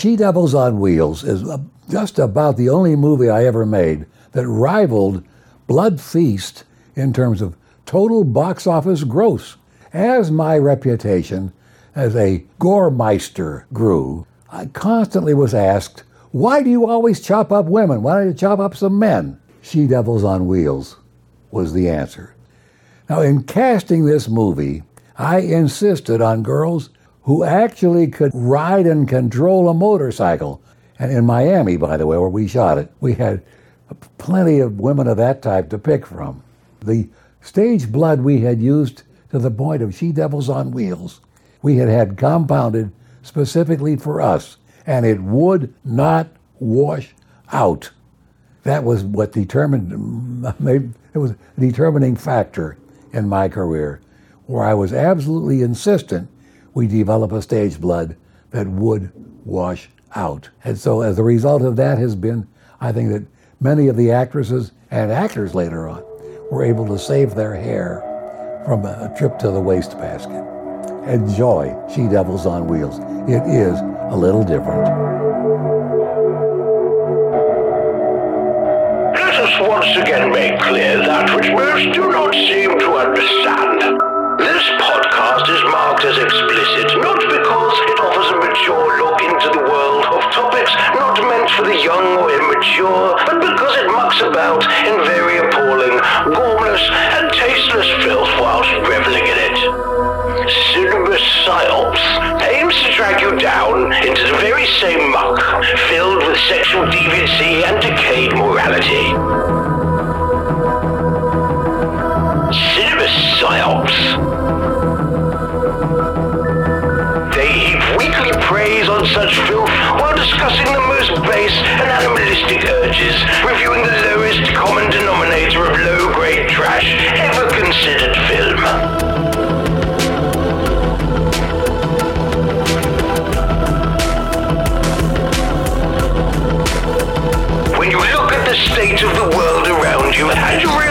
She Devils on Wheels is just about the only movie I ever made that rivaled Blood Feast in terms of total box office gross. As my reputation as a goremeister grew, I constantly was asked, why do you always chop up women? Why don't you chop up some men? She Devils on Wheels was the answer. Now, in casting this movie, I insisted on girls who actually could ride and control a motorcycle. And in Miami, by the way, where we shot it, we had plenty of women of that type to pick from. The stage blood we had used to the point of she devils on wheels, we had had compounded specifically for us, and it would not wash out. That was what determined, it was a determining factor in my career, where I was absolutely insistent we develop a stage blood that would wash out. And so, as a result of that, has been, I think that many of the actresses and actors later on were able to save their hair from a trip to the wastebasket. Enjoy She Devils on Wheels. It is a little different. Let us once again make clear that which most do not seem to understand. This podcast is marked as explicit not because it offers a mature look into the world of topics not meant for the young or immature, but because it mucks about in very appalling, gormless, and tasteless filth whilst reveling in it. Cinema Psyops aims to drag you down into the very same muck, filled with sexual deviancy and decayed morality. Cinema Psyops. On such filth while discussing the most base and animalistic urges, reviewing the lowest common denominator of low-grade trash ever considered film. When you look at the state of the world around you and you realize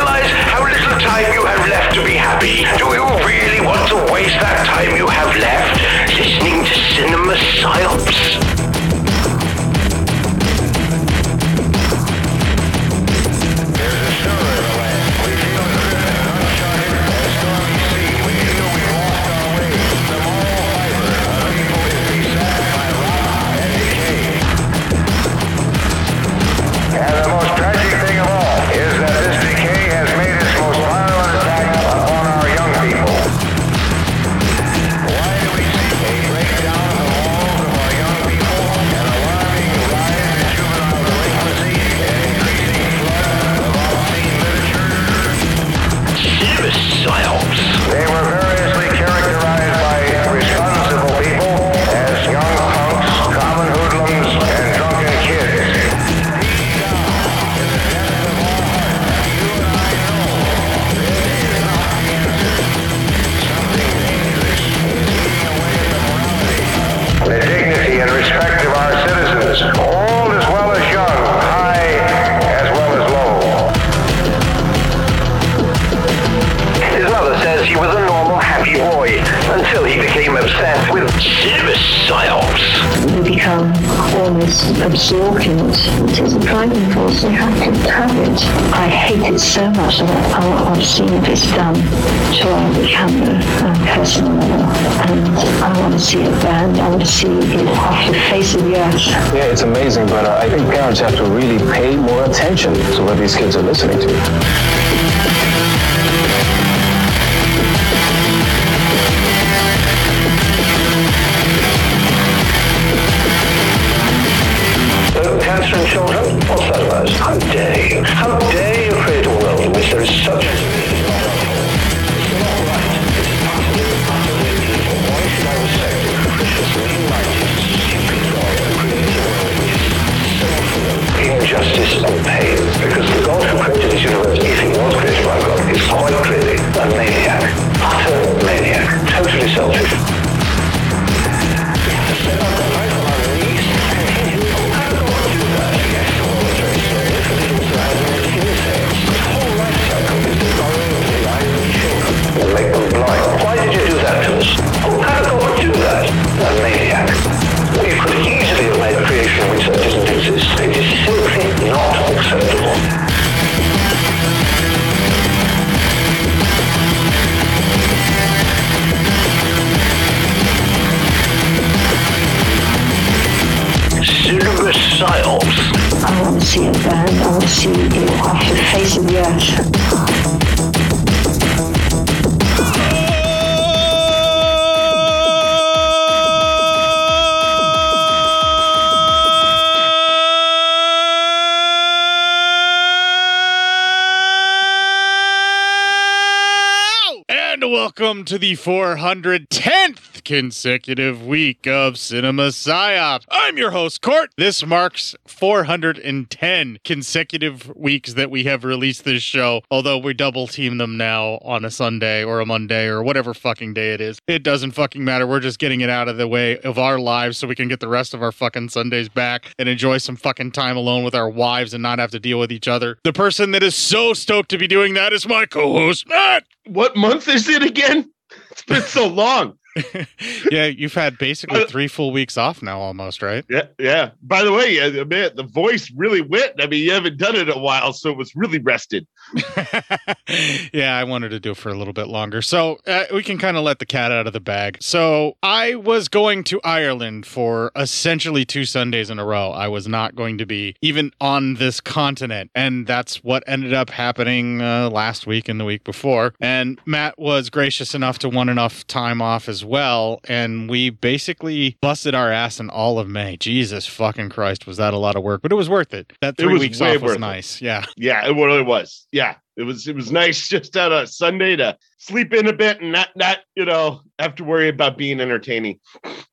to the 410th consecutive week of Cinema Psyop. I'm your host, Court. This marks 410 consecutive weeks that we have released this show, although we double team them now on a Sunday or a Monday or whatever fucking day it is. It doesn't fucking matter. We're just getting it out of the way of our lives so we can get the rest of our fucking Sundays back and enjoy some fucking time alone with our wives and not have to deal with each other. The person that is so stoked to be doing that is my co host, Matt. What month is it again? It's been so long. yeah, you've had basically uh, three full weeks off now, almost, right? Yeah, yeah. By the way, yeah, man, the voice really went. I mean, you haven't done it in a while, so it was really rested. yeah, I wanted to do it for a little bit longer. So uh, we can kind of let the cat out of the bag. So I was going to Ireland for essentially two Sundays in a row. I was not going to be even on this continent. And that's what ended up happening uh, last week and the week before. And Matt was gracious enough to want enough time off as well. And we basically busted our ass in all of May. Jesus fucking Christ, was that a lot of work? But it was worth it. That It three was weeks off was worth it. nice. Yeah. Yeah, it really was. Yeah, it was. It was nice just on a Sunday to sleep in a bit and not, not, you know, have to worry about being entertaining.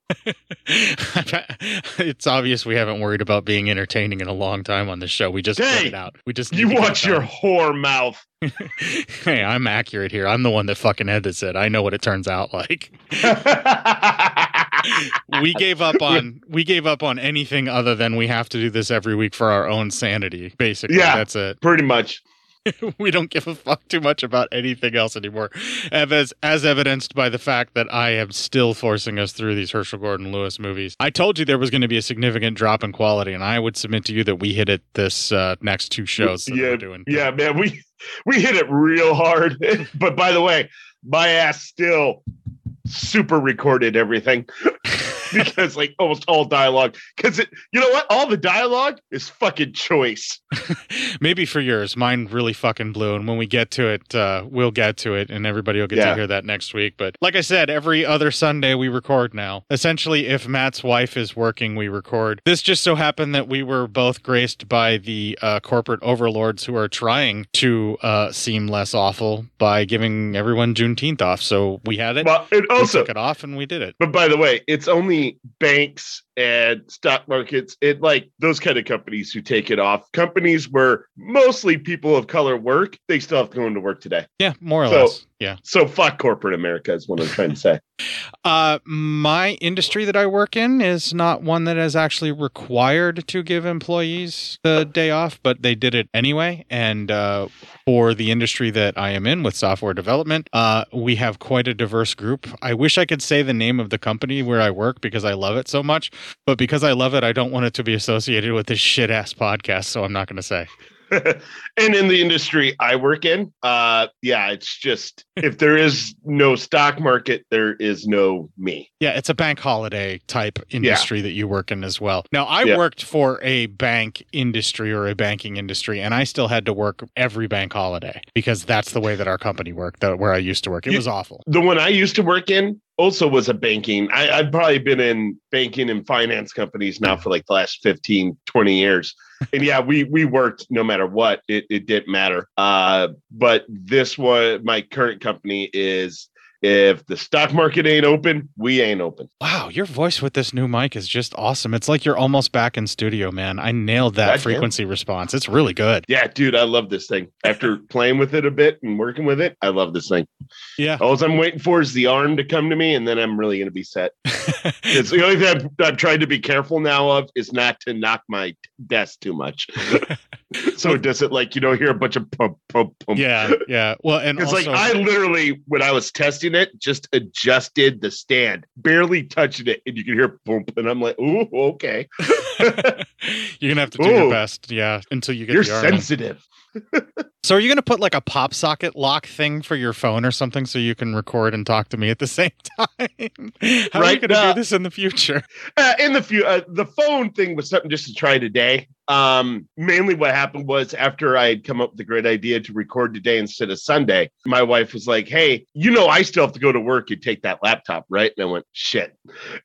it's obvious we haven't worried about being entertaining in a long time on this show. We just put Hey, it out. We just You to get it watch your whore mouth. hey, I'm accurate here. I'm the one that fucking edits it. I know what it turns out like. we gave up on we gave up on anything other than we have to do this every week for our own sanity. Basically, Yeah. that's it. Pretty much. we don't give a fuck too much about anything else anymore. As as evidenced by the fact that I am still forcing us through these Herschell Gordon Lewis movies. I told you there was going to be a significant drop in quality, and I would submit to you that we hit it this uh, next two shows that yeah, we're doing. yeah, man, we we hit it real hard. but by the way, my ass still super recorded everything because like almost all dialogue. Because it, you know what? All the dialogue is fucking choice. Maybe for yours, mine really fucking blew. And when we get to it, uh, we'll get to it, and everybody will get Yeah. to hear that next week. But like I said, every other Sunday we record now. Essentially, if Matt's wife is working, we record. This just so happened that we were both graced by the uh, corporate overlords who are trying to uh, seem less awful by giving everyone Juneteenth off. So we had it. But it we also, took it off, and we did it. but by the way, it's only banks and stock markets, it like those kind of companies who take it off. Companies where mostly people of color work, they still have to go into work today. Yeah, more or So- less. Yeah. So fuck corporate America is what I'm trying to say. Uh, my industry that I work in is not one that is actually required to give employees the day off, but they did it anyway. And uh, for the industry that I am in with software development, uh, we have quite a diverse group. I wish I could say the name of the company where I work because I love it so much, but because I love it, I don't want it to be associated with this shit ass podcast. So I'm not going to say. and in the industry I work in, uh, yeah, it's just if there is no stock market, there is no me. Yeah, it's a bank holiday type industry that you work in as well. Now, I Yeah. worked for a bank industry or a banking industry, and I still had to work every bank holiday because that's the way that our company worked, that, where I used to work. It You- was awful. The one I used to work in also was a banking. I, I've probably been in banking and finance companies now for like the last 15, 20 years. And yeah, we we worked no matter what. It it didn't matter. Uh, but this one, my current company is if the stock market ain't open, we ain't open. Wow, your voice with this new mic is just awesome. It's like you're almost back in studio, man. I nailed that Goddamn. frequency response. It's really good. Yeah, dude, I love this thing. After playing with it a bit and working with it, I love this thing. Yeah. All I'm waiting for is the arm to come to me, and then I'm really going to be set. It's the only thing i am tried to be careful now of is not to knock my desk too much. so it doesn't like you don't hear a bunch of pump, pump, pump. yeah, yeah. Well, and It's also, like I literally, when I was testing it, just adjusted the stand, barely touching it, and you can hear bump, and I'm like, "Ooh, okay, you're gonna have to do your best, yeah, until you get you're sensitive." So are you going to put like a pop socket lock thing for your phone or something so you can record and talk to me at the same time? How are you Right, going to uh, do this in the future? Uh, in the few, uh, the phone thing was something just to try today. Um, mainly what happened was after I had come up with a great idea to record today instead of Sunday, my wife was like, Hey, you know, I still have to go to work and take that laptop, right? And I went, shit.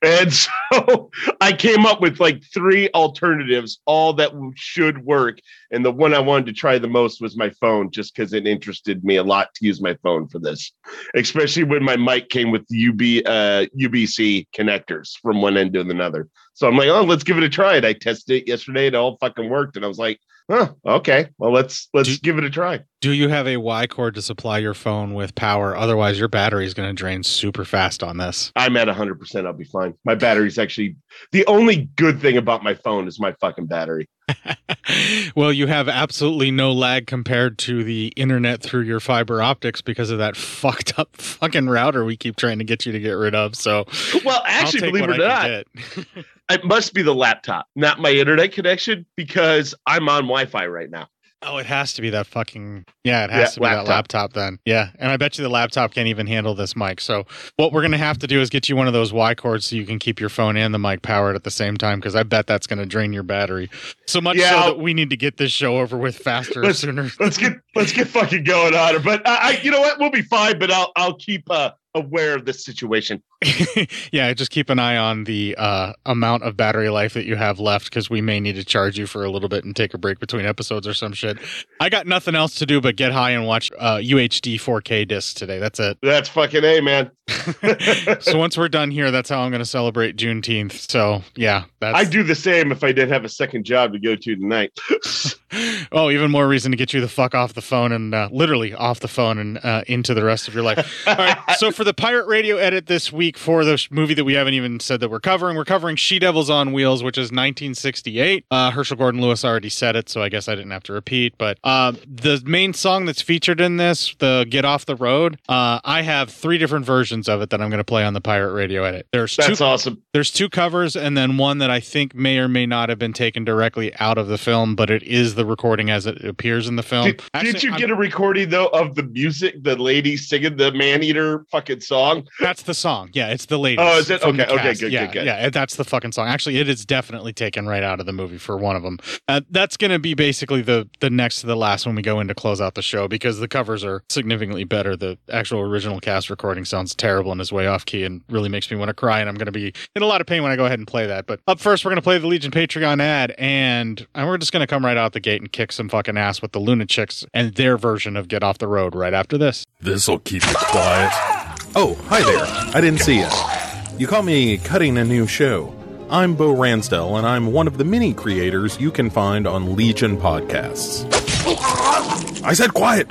And so I came up with like three alternatives, all that should work. And the one I wanted to try the most was my phone, just because it interested me a lot to use my phone for this, especially when my mic came with UB, uh, UBC connectors from one end to another. So I'm like, oh, let's give it a try. And I tested it yesterday. It all fucking worked. And I was like, huh, okay, well, let's let's Do- give it a try. Do you have a Y cord to supply your phone with power? Otherwise, your battery is going to drain super fast on this. I'm at 100%. I'll be fine. My battery's actually the only good thing about my phone is my fucking battery. well, you have absolutely no lag compared to the internet through your fiber optics because of that fucked up fucking router we keep trying to get you to get rid of. So, Well, actually, believe it or not, it must be the laptop, not my internet connection, because I'm on Wi-Fi right now. Oh, it has to be that fucking yeah. It has Yeah, to be that laptop. laptop then. Yeah, and I bet you the laptop can't even handle this mic. So what we're gonna have to do is get you one of those Y cords so you can keep your phone and the mic powered at the same time because I bet that's gonna drain your battery so much Yeah, so I'll- that we need to get this show over with faster Let's- sooner. Let's get let's get fucking going on it. But I, I, you know what, we'll be fine. But I'll I'll keep uh, aware of this situation. yeah, just keep an eye on the uh, amount of battery life that you have left because we may need to charge you for a little bit and take a break between episodes or some shit. I got nothing else to do but get high and watch uh, UHD 4K discs today. That's it. That's fucking a man. so once we're done here, that's how I'm going to celebrate Juneteenth. So yeah, that's I do the same if I did have a second job to go to tonight. oh, even more reason to get you the fuck off the phone and uh, literally off the phone and uh, into the rest of your life. All right. So for the pirate radio edit this week for the movie that we haven't even said that we're covering, we're covering She Devils on Wheels, which is 1968. Uh, Herschell Gordon Lewis already said it, so I guess I didn't have to repeat. But uh, the main song that's featured in this, the Get Off the Road, uh, I have three different versions of it that I'm going to play on the pirate radio edit. There's two awesome. there's two covers and then one that I think may or may not have been taken directly out of the film, but it is the recording as it appears in the film. Did, Actually, did you I'm- get a recording though of the music, the lady singing the man eater fucking song? That's the song. Yeah, it's the ladies. Oh, is it? Okay, okay, good, yeah, good, good. Yeah, that's the fucking song. Actually, it is definitely taken right out of the movie for one of them. Uh, that's going to be basically the the next to the last when we go in to close out the show because the covers are significantly better. The actual original cast recording sounds terrible and is way off key and really makes me want to cry. And I'm going to be in a lot of pain when I go ahead and play that. But up first, we're going to play the Legion Patreon ad, and, and we're just going to come right out the gate and kick some fucking ass with the Lunatics and their version of Get Off the Road right after this. This'll keep it quiet. Oh, hi there. I didn't see you. You caught me cutting a new show. I'm Bo Ransdell, and I'm one of the many creators you can find on Legion Podcasts. I said quiet!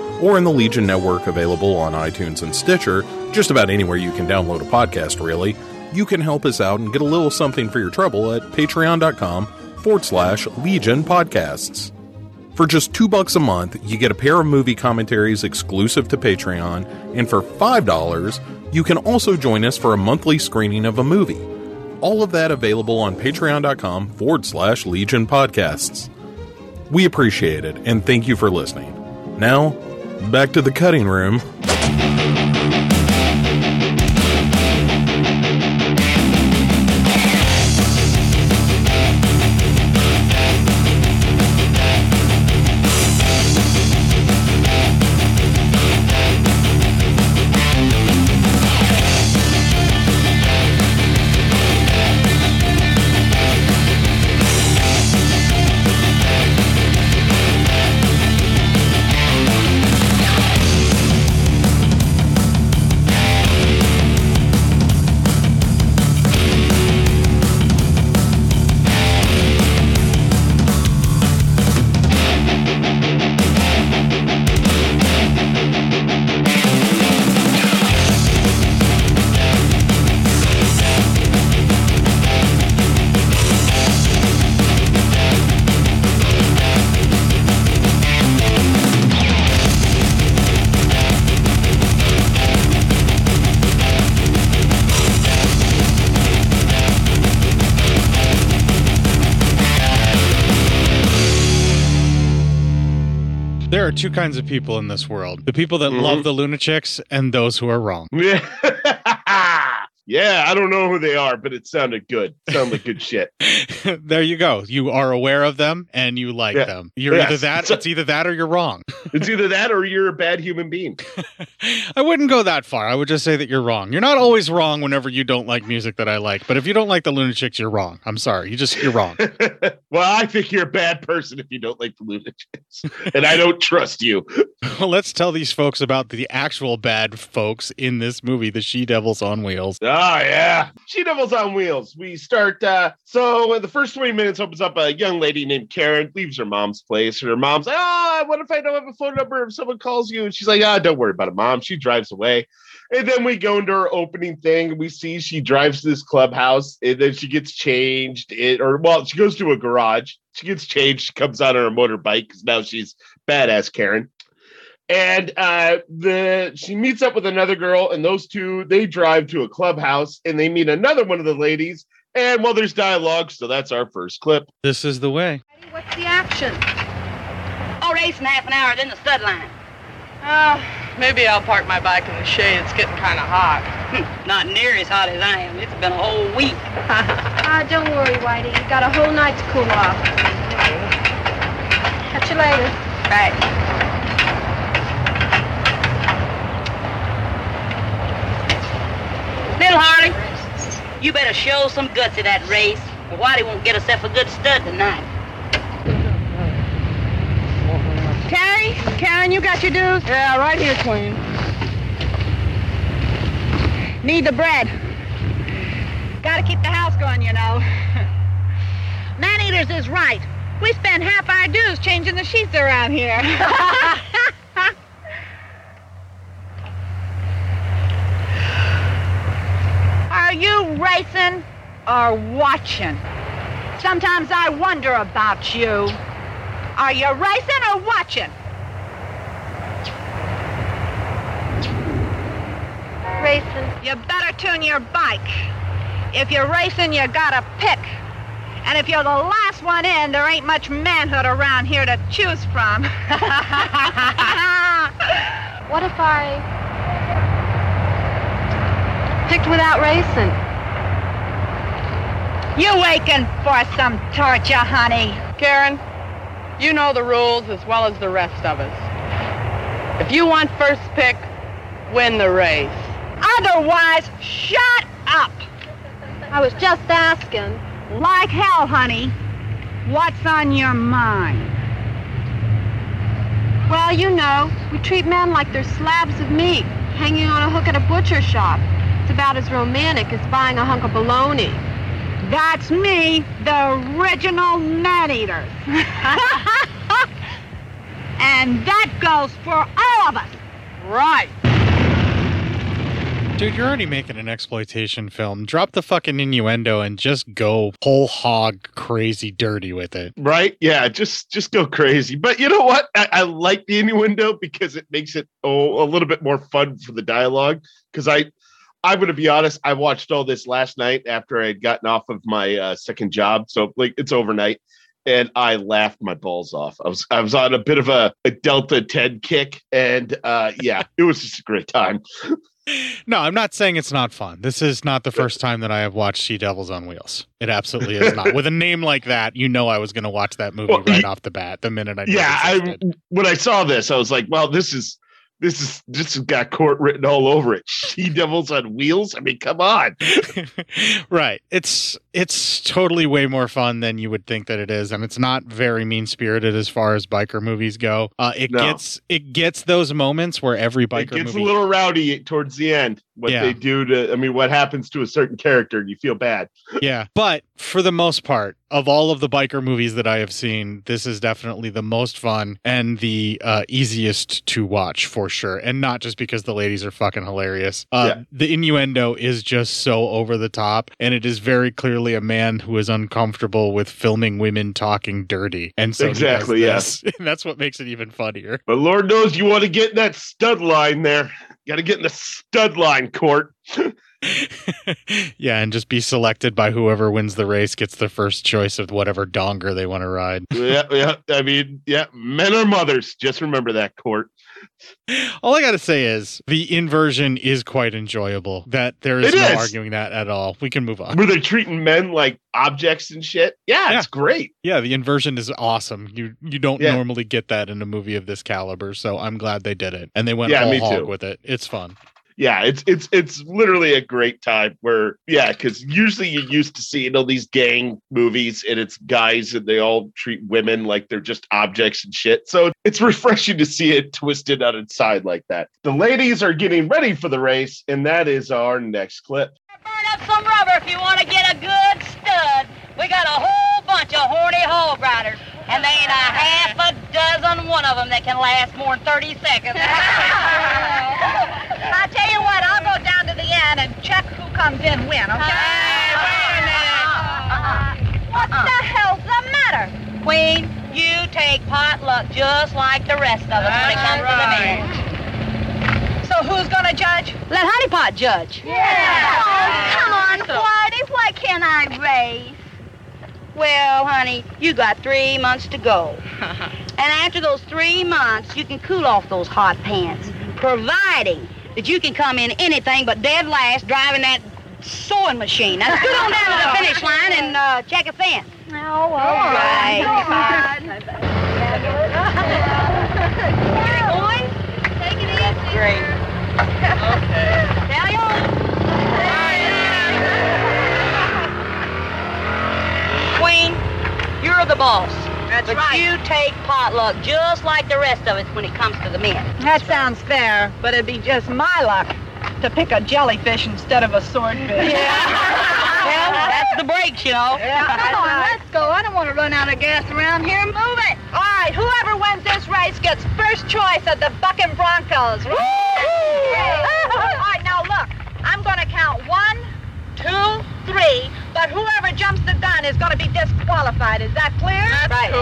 or in the Legion Network available on iTunes and Stitcher, just about anywhere you can download a podcast, really, you can help us out and get a little something for your trouble at patreon.com forward slash Legion Podcasts. For just two bucks a month, you get a pair of movie commentaries exclusive to Patreon, and for five dollars, you can also join us for a monthly screening of a movie. All of that available on patreon.com forward slash Legion Podcasts. We appreciate it, and thank you for listening. Now, back to the cutting room. Two kinds of people in this world the people that Mhm. love the lunatics and those who are wrong. Yeah. yeah, I don't know who they are, but it sounded good. Sounded like good shit. there you go. You are aware of them and you like Yeah. them. You're Yes. either that, So- it's either that or you're wrong. It's either that or you're a bad human being. I wouldn't go that far. I would just say that you're wrong. You're not always wrong whenever you don't like music that I like. But if you don't like the lunatics, you're wrong. I'm sorry. You just you're wrong. well, I think you're a bad person if you don't like the lunatics, and I don't trust you. well, let's tell these folks about the actual bad folks in this movie, the She Devils on Wheels. Ah, Oh yeah, She Devils on Wheels. We start. uh So the first twenty minutes opens up a young lady named Karen leaves her mom's place, and her mom's like, "Oh, what if I don't have a phone number if someone calls you?" And she's like, "Ah, don't worry about it, mom." She drives away. And then we go into her opening thing, and we see she drives to this clubhouse, and then she gets changed. It or well, she goes to a garage. She gets changed. She comes out on her motorbike because now she's badass Karen. And uh, the she meets up with another girl, and those two they drive to a clubhouse, and they meet another one of the ladies. And well, there's dialogue, so that's our first clip. This is the way. What's the action? Oh, racing half an hour, then the stud line. Oh, maybe I'll park my bike in the shade. It's getting kind of hot. Hmm, Not near as hot as I am. It's been a whole week. Ah, don't worry, Whitey. You got a whole night to cool off. Catch you later. Right. Little Harley, you better show some guts at that race, or Whitey won't get herself a good stud tonight. Carrie? Karen, you got your dues? Yeah, right here, Queen. Need the bread. Gotta keep the house going, you know. Man Eaters is right. We spend half our dues changing the sheets around here. Are you racing or watching? Sometimes I wonder about you. Are you racing or watching? Racing. You better tune your bike. If you're racing, you gotta pick. And if you're the last one in, there ain't much manhood around here to choose from. what if I picked without racing? You aching for some torture, honey. Karen, you know the rules as well as the rest of us. If you want first pick, win the race. Otherwise, shut up. I was just asking. Like hell, honey. What's on your mind? Well, you know, we treat men like they're slabs of meat hanging on a hook at a butcher shop. It's about as romantic as buying a hunk of bologna. That's me, the original man-eater. and that goes for all of us. Right. Dude, you're already making an exploitation film. Drop the fucking innuendo and just go whole hog crazy dirty with it. Right? Yeah, just just go crazy. But you know what? I, I like the innuendo because it makes it oh, a little bit more fun for the dialogue. Because I, I'm going to be honest. I watched all this last night after I had gotten off of my uh, second job, so like it's overnight, and I laughed my balls off. I was I was on a bit of a, a Delta Ten kick, and uh, yeah, it was just a great time. No, I'm not saying it's not fun. This is not the first time that I have watched She Devils on Wheels. It absolutely is not. With a name like that, you know I was going to watch that movie Well, right y- off the bat. The minute I yeah, I when I saw this, I was like, well, this is this is this has got court written all over it. She devils on wheels. I mean, come on. right. It's it's totally way more fun than you would think that it is, and it's not very mean spirited as far as biker movies go. Uh, it No. gets it gets those moments where every It biker gets movie a little rowdy towards the end. What Yeah. they do to, I mean, what happens to a certain character, and you feel bad. yeah. But for the most part, of all of the biker movies that I have seen, this is definitely the most fun and the uh, easiest to watch for sure. And not just because the ladies are fucking hilarious. Uh, Yeah. The innuendo is just so over the top, and it is very clearly a man who is uncomfortable with filming women talking dirty. And so Exactly, yes. That's what makes it even funnier. But Lord knows you want to get in that stud line there. Got to get in the stud line court. yeah, and just be selected by whoever wins the race gets the first choice of whatever donger they want to ride. yeah, yeah. I mean, yeah, men are mothers. Just remember that, Court. All I got to say is the inversion is quite enjoyable. That there is It no is. arguing that at all. We can move on. Were they treating men like objects and shit? Yeah, it's great. Yeah, the inversion is awesome. You you don't Yeah. normally get that in a movie of this caliber, so I'm glad they did it. And they went Yeah, all hog too. with it. It's fun. Yeah, it's it's it's literally a great time where yeah, because usually you used to see you know these gang movies and it's guys and they all treat women like they're just objects and shit. So it's refreshing to see it twisted on its side like that. The ladies are getting ready for the race, and that is our next clip. Burn up some rubber if you want to get a good stud. We got a whole bunch of horny hog riders, and there ain't a half a dozen one of them that can last more than 30 seconds. I tell you what, I'll go down to the end and check who comes in win, okay? Uh-uh. What the hell's the matter? Queen, you take potluck just like the rest of us when it comes to the men. So who's gonna judge? Let Honey Pot judge. Yeah. Oh, come on, Whitey. Why can't I race? Well, honey, you got three months to go. and after those three months, you can cool off those hot pants, providing that you can come in anything but dead last driving that sewing machine. Now, scoot on down to the finish line and uh, check a fence. Oh, all right. Boys, take it easy. Great. Okay. Tally on. Queen, you're the boss. That's but right. you take potluck just like the rest of us when it comes to the men. That sounds fair, but it'd be just my luck to pick a jellyfish instead of a swordfish. Well, that's the breaks, you know. Come on, let's go. I don't want to run out of gas around here. Move it. All right, whoever wins this race gets first choice of the Bucking Broncos. Woo! All right, now look. I'm going to count one, two, three, but whoever jumps the gun is going to be disqualified. Is that clear? That's right.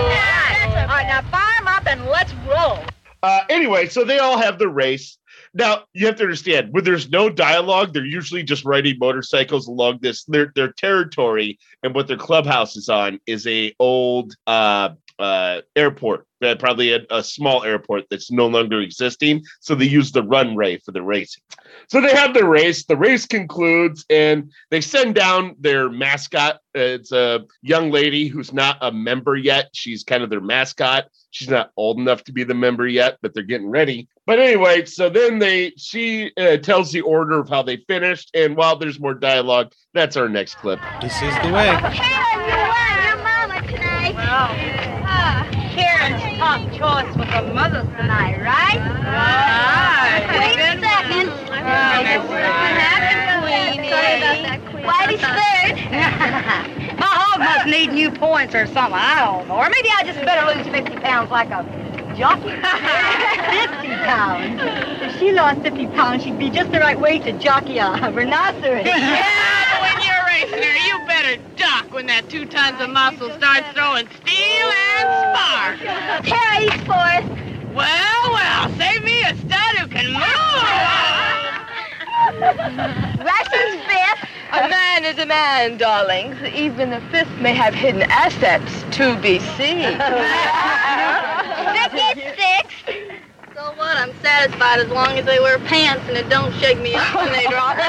All right, now fire 'em up and let's roll. Uh, anyway, so they all have the race. Now you have to understand when there's no dialogue, they're usually just riding motorcycles along this their their territory, and what their clubhouse is on is a old uh, uh, airport, uh, probably a, a small airport that's no longer existing. So they use the runway for the racing. So they have the race. The race concludes, and they send down their mascot. It's a young lady who's not a member yet. She's kind of their mascot. She's not old enough to be the member yet, but they're getting ready. But anyway, so then they she uh, tells the order of how they finished, and while there's more dialogue, that's our next clip. This is the way. Karen, you won your mama tonight. Karen's top choice with the mothers tonight, right? Right. Wait a second. Sorry about that, Queen. Whitey's third. My hog must need new points or something. I don't know. Or maybe I just better lose 50 pounds like a jockey. 50 pounds. If she lost 50 pounds, she'd be just the right weight to jockey a rhinoceros. when you're racing her, you better duck when that two tons of muscle starts throwing steel and spark. Terry's fourth. Well, well, save me a stud who can move. Russian's fifth. A man is a man, darlings. Even the fifth may have hidden assets to be seen. Vicky's sixth. So what? I'm satisfied as long as they wear pants and it don't shake me up when they drop.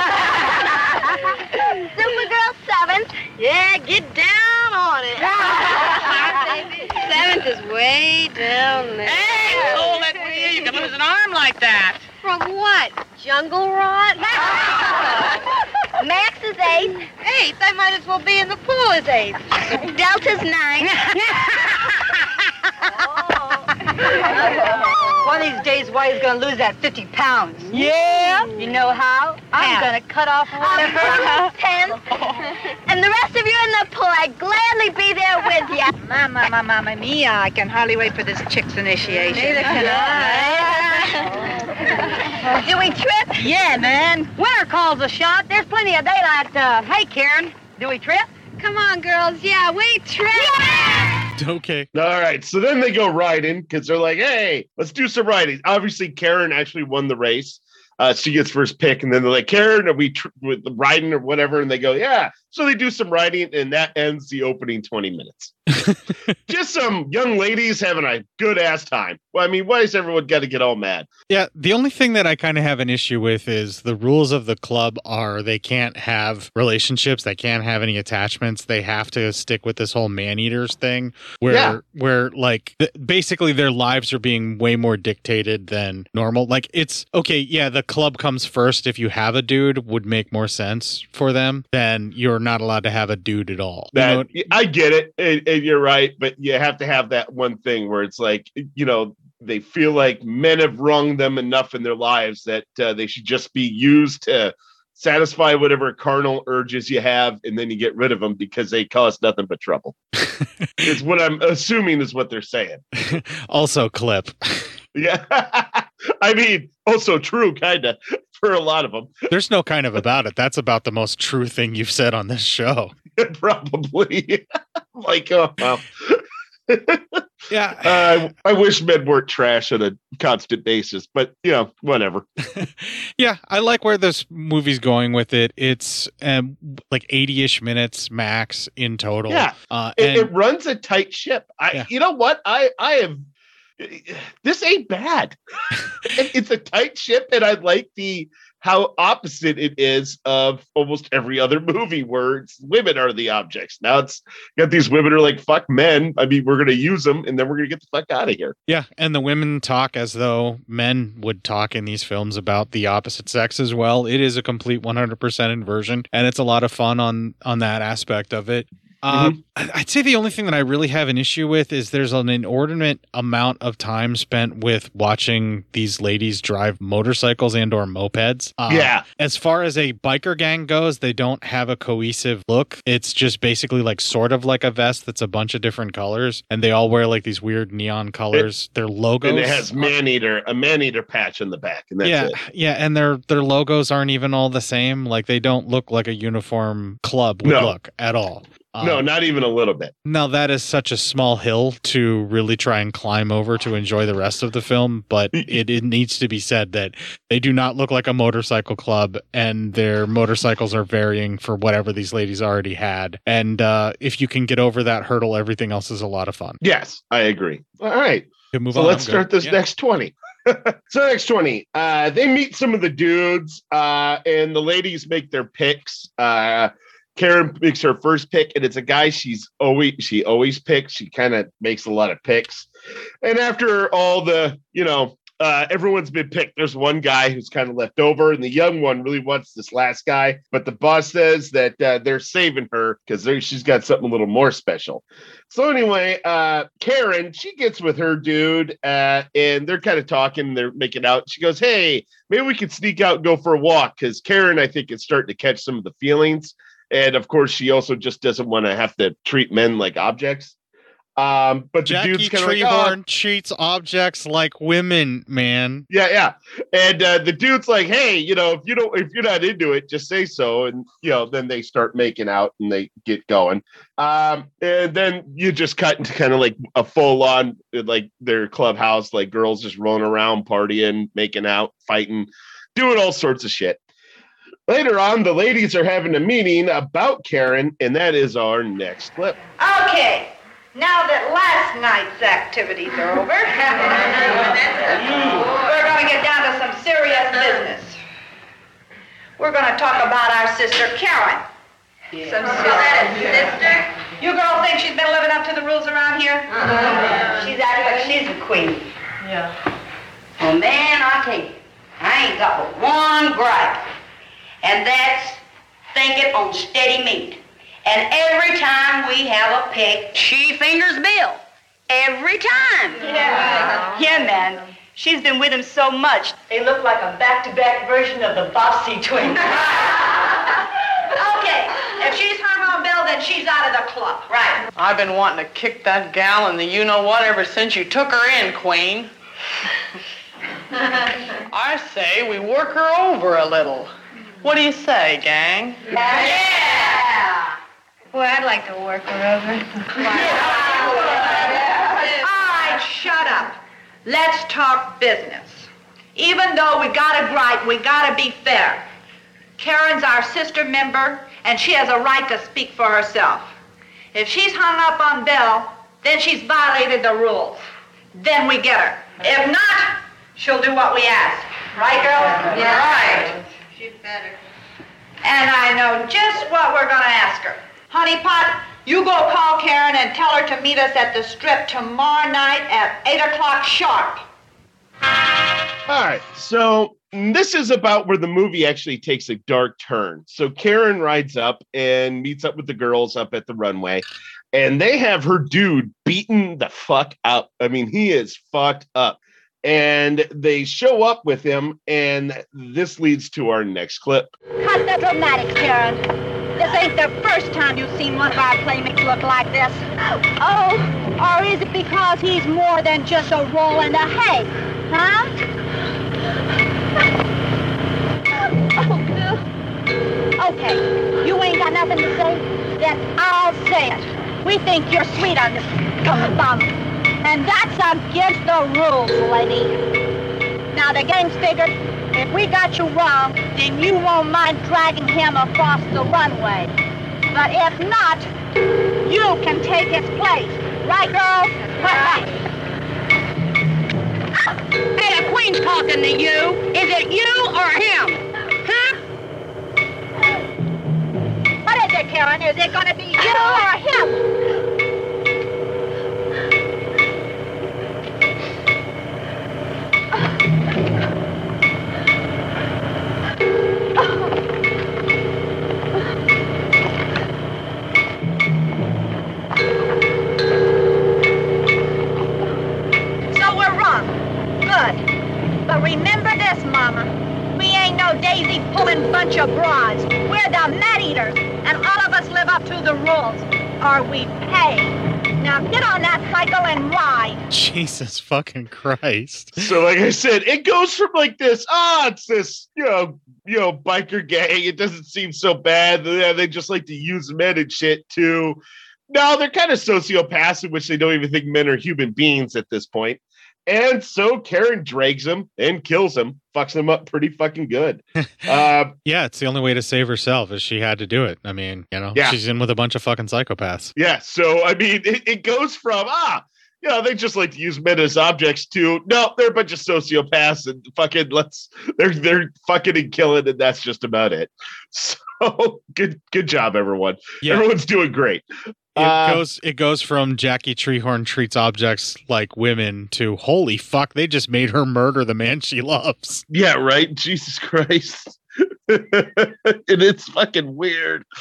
Supergirl seventh. yeah, get down on it. Seventh is way down there. Hey, hold it, will you? You can lose an arm like that. From what? Jungle rot? Max is eighth. Eighth? I might as well be in the pool as eighth. Delta's ninth. Oh. One of these days, Whitey's gonna lose that 50 pounds. Yeah. You know how? I'm gonna cut off one of her. Tenth. And the rest of you in the pool, I'd gladly be there with you. Mama, mama, mama mia, I can hardly wait for this chick's initiation. Neither can Do we trip? Yeah, man. Winter calls a shot. There's plenty of daylight. Uh, hey, Karen, do we trip? Come on, girls. Yeah, we trip. Okay. All right, so then they go riding because they're like, "Hey, let's do some riding." Obviously, Karen actually won the race. Uh, she gets first pick, and then they're like, Karen, are we tr- with the riding or whatever? And they go, yeah. So they do some writing, and that ends the opening 20 minutes. Just some young ladies having a good ass time. Well, I mean, why is everyone got to get all mad? Yeah, the only thing that I kind of have an issue with is the rules of the club are they can't have relationships, they can't have any attachments. They have to stick with this whole man eaters thing where Yeah. where like th- basically their lives are being way more dictated than normal. Like it's okay, yeah, the club comes first if you have a dude would make more sense for them than you're not allowed to have a dude at all. You know, I get it, and, and you're right, but you have to have that one thing where it's like, you know, they feel like men have wronged them enough in their lives that uh, they should just be used to satisfy whatever carnal urges you have, and then you get rid of them because they cause nothing but trouble. is what I'm assuming is what they're saying. also clip. Yeah, I mean, also true, kind of for a lot of them. There's no kind of about it. That's about the most true thing you've said on this show. Probably. like, oh, well. yeah. Uh, I, I wish men weren't trash on a constant basis, but you know, whatever. Yeah, I like where this movie's going with it. It's um, like 80-ish minutes max in total. Yeah. Uh, It, and it runs a tight ship. I, you know what? I, I have. This ain't bad. It's a tight ship, and I like the how opposite it is of almost every other movie where women are the objects. Now it's got these women are like fuck men. I mean, we're gonna use them, and then we're gonna get the fuck out of here. yeah, and the women talk as though men would talk in these films about the opposite sex as well. It is a complete 100% inversion, and it's a lot of fun on on that aspect of it. Uh, I- I'd say the only thing that I really have an issue with is there's an inordinate amount of time spent with watching these ladies drive motorcycles and or mopeds. Uh, Yeah. As far as a biker gang goes, they don't have a cohesive look. It's just basically like sort of like a vest that's a bunch of different colors, and they all wear like these weird neon colors. Their logos And it has man eater, a man eater patch in the back, and that's yeah, it. yeah, and their their logos aren't even all the same. Like they don't look like a uniform club would No. look at all. No, Um, not even a little bit. now that is such a small hill to really try and climb over to enjoy the rest of the film, but it, it needs to be said that they do not look like a motorcycle club, and their motorcycles are varying for whatever these ladies already had. And uh, if you can get over that hurdle, everything else is a lot of fun. Yes, I agree. All right. So on, let's I'm good. start this Yeah. next 20. so next 20. Uh they meet some of the dudes uh and the ladies make their picks. Uh Karen makes her first pick, and it's a guy she's always she always picks. She kind of makes a lot of picks. And after all the, you know, uh, everyone's been picked. There's one guy who's kind of left over, and the young one really wants this last guy. But the boss says that uh, they're saving her because she's got something a little more special. So anyway, uh, Karen, she gets with her dude, uh, and they're kind of talking. They're making out. She goes, "Hey, maybe we could sneak out and go for a walk," because Karen, I think, is starting to catch some of the feelings. And of course, she also just doesn't want to have to treat men like objects. Um, but the Jackie dude's kind of like, "Oh, treats objects like women, man. yeah, yeah. And uh, the dude's like, "Hey, you know, if you don't, if you're not into it, just say so." And you know, then they start making out and they get going. Um, and then you just cut into kind of like a full on, like their clubhouse, like girls just rolling around, partying, making out, fighting, doing all sorts of shit. Later on, the ladies are having a meeting about Karen, and that is our next clip. Okay, now that last night's activities are over, we're going to get down to some serious business. We're going to talk about our sister Karen. Some sister? You girls think she's been living up to the rules around here? She's acting like she's a queen. Yeah. Well, man, I tell you, I ain't got but one gripe, and that's thinking on steady meat. And every time we have a pick, she fingers Bill. Every time. Yeah. Yeah, man. She's been with him so much, they look like a back-to-back version of the Bobbsey twins. okay, if she's hung on Bill, then she's out of the club. Right. I've been wanting to kick that gal in the you know what ever since you took her in, Queen. I say we work her over a little. What do you say, gang? Yeah. Boy, I'd like to work her over. All right, shut up. Let's talk business. Even though we got a gripe, we gotta be fair. Karen's our sister member, and she has a right to speak for herself. If she's hung up on Bill, then she's violated the rules. Then we get her. If not, she'll do what we ask. Right, girl? Yeah. Right. Better. And I know just what we're gonna ask her. Honey Pot, you go call Karen and tell her to meet us at the strip tomorrow night at 8 o'clock sharp. All right. So this is about where the movie actually takes a dark turn. So Karen rides up and meets up with the girls up at the runway, and they have her dude beaten the fuck up. I mean, he is fucked up. And they show up with him, and this leads to our next clip. Cut the dramatics, Karen. This ain't the first time you've seen one of our playmates look like this. Oh, or is it because he's more than just a roll in the hay? Huh? Oh, Okay, you ain't got nothing to say? Then I'll say it. We think you're sweet on this bum. And that's against the rules, lady. Now the game's figured. If we got you wrong, then you won't mind dragging him across the runway. But if not, you can take his place. Right, girl? Right. Hey, the queen's talking to you. Is it you or him? Huh? What is it, Karen? Is it gonna be you or him? Daisy pulling bunch of broads. We're the man-eaters, and all of us live up to the rules, Are we paid? Now get on that cycle and ride. Jesus fucking Christ. So, like I said, it goes from like this, ah, it's this, you know, you know, biker gang. It doesn't seem so bad. Yeah, they just like to use men and shit too. No, they're kind of sociopaths in which they don't even think men are human beings at this point. And so Karen drags him and kills him, fucks him up pretty fucking good. Uh, Yeah, it's the only way to save herself is she had to do it. I mean, you know, Yeah. she's in with a bunch of fucking psychopaths. Yeah, so I mean, it, it goes from ah, you know, they just like to use men as objects to no, they're a bunch of sociopaths and fucking let's they're they're fucking and killing, and that's just about it. So good good job, everyone. Yeah. Everyone's doing great. It Uh, goes it goes from Jackie Treehorn treats objects like women to holy fuck, they just made her murder the man she loves. Yeah, right. Jesus Christ. and it's fucking weird.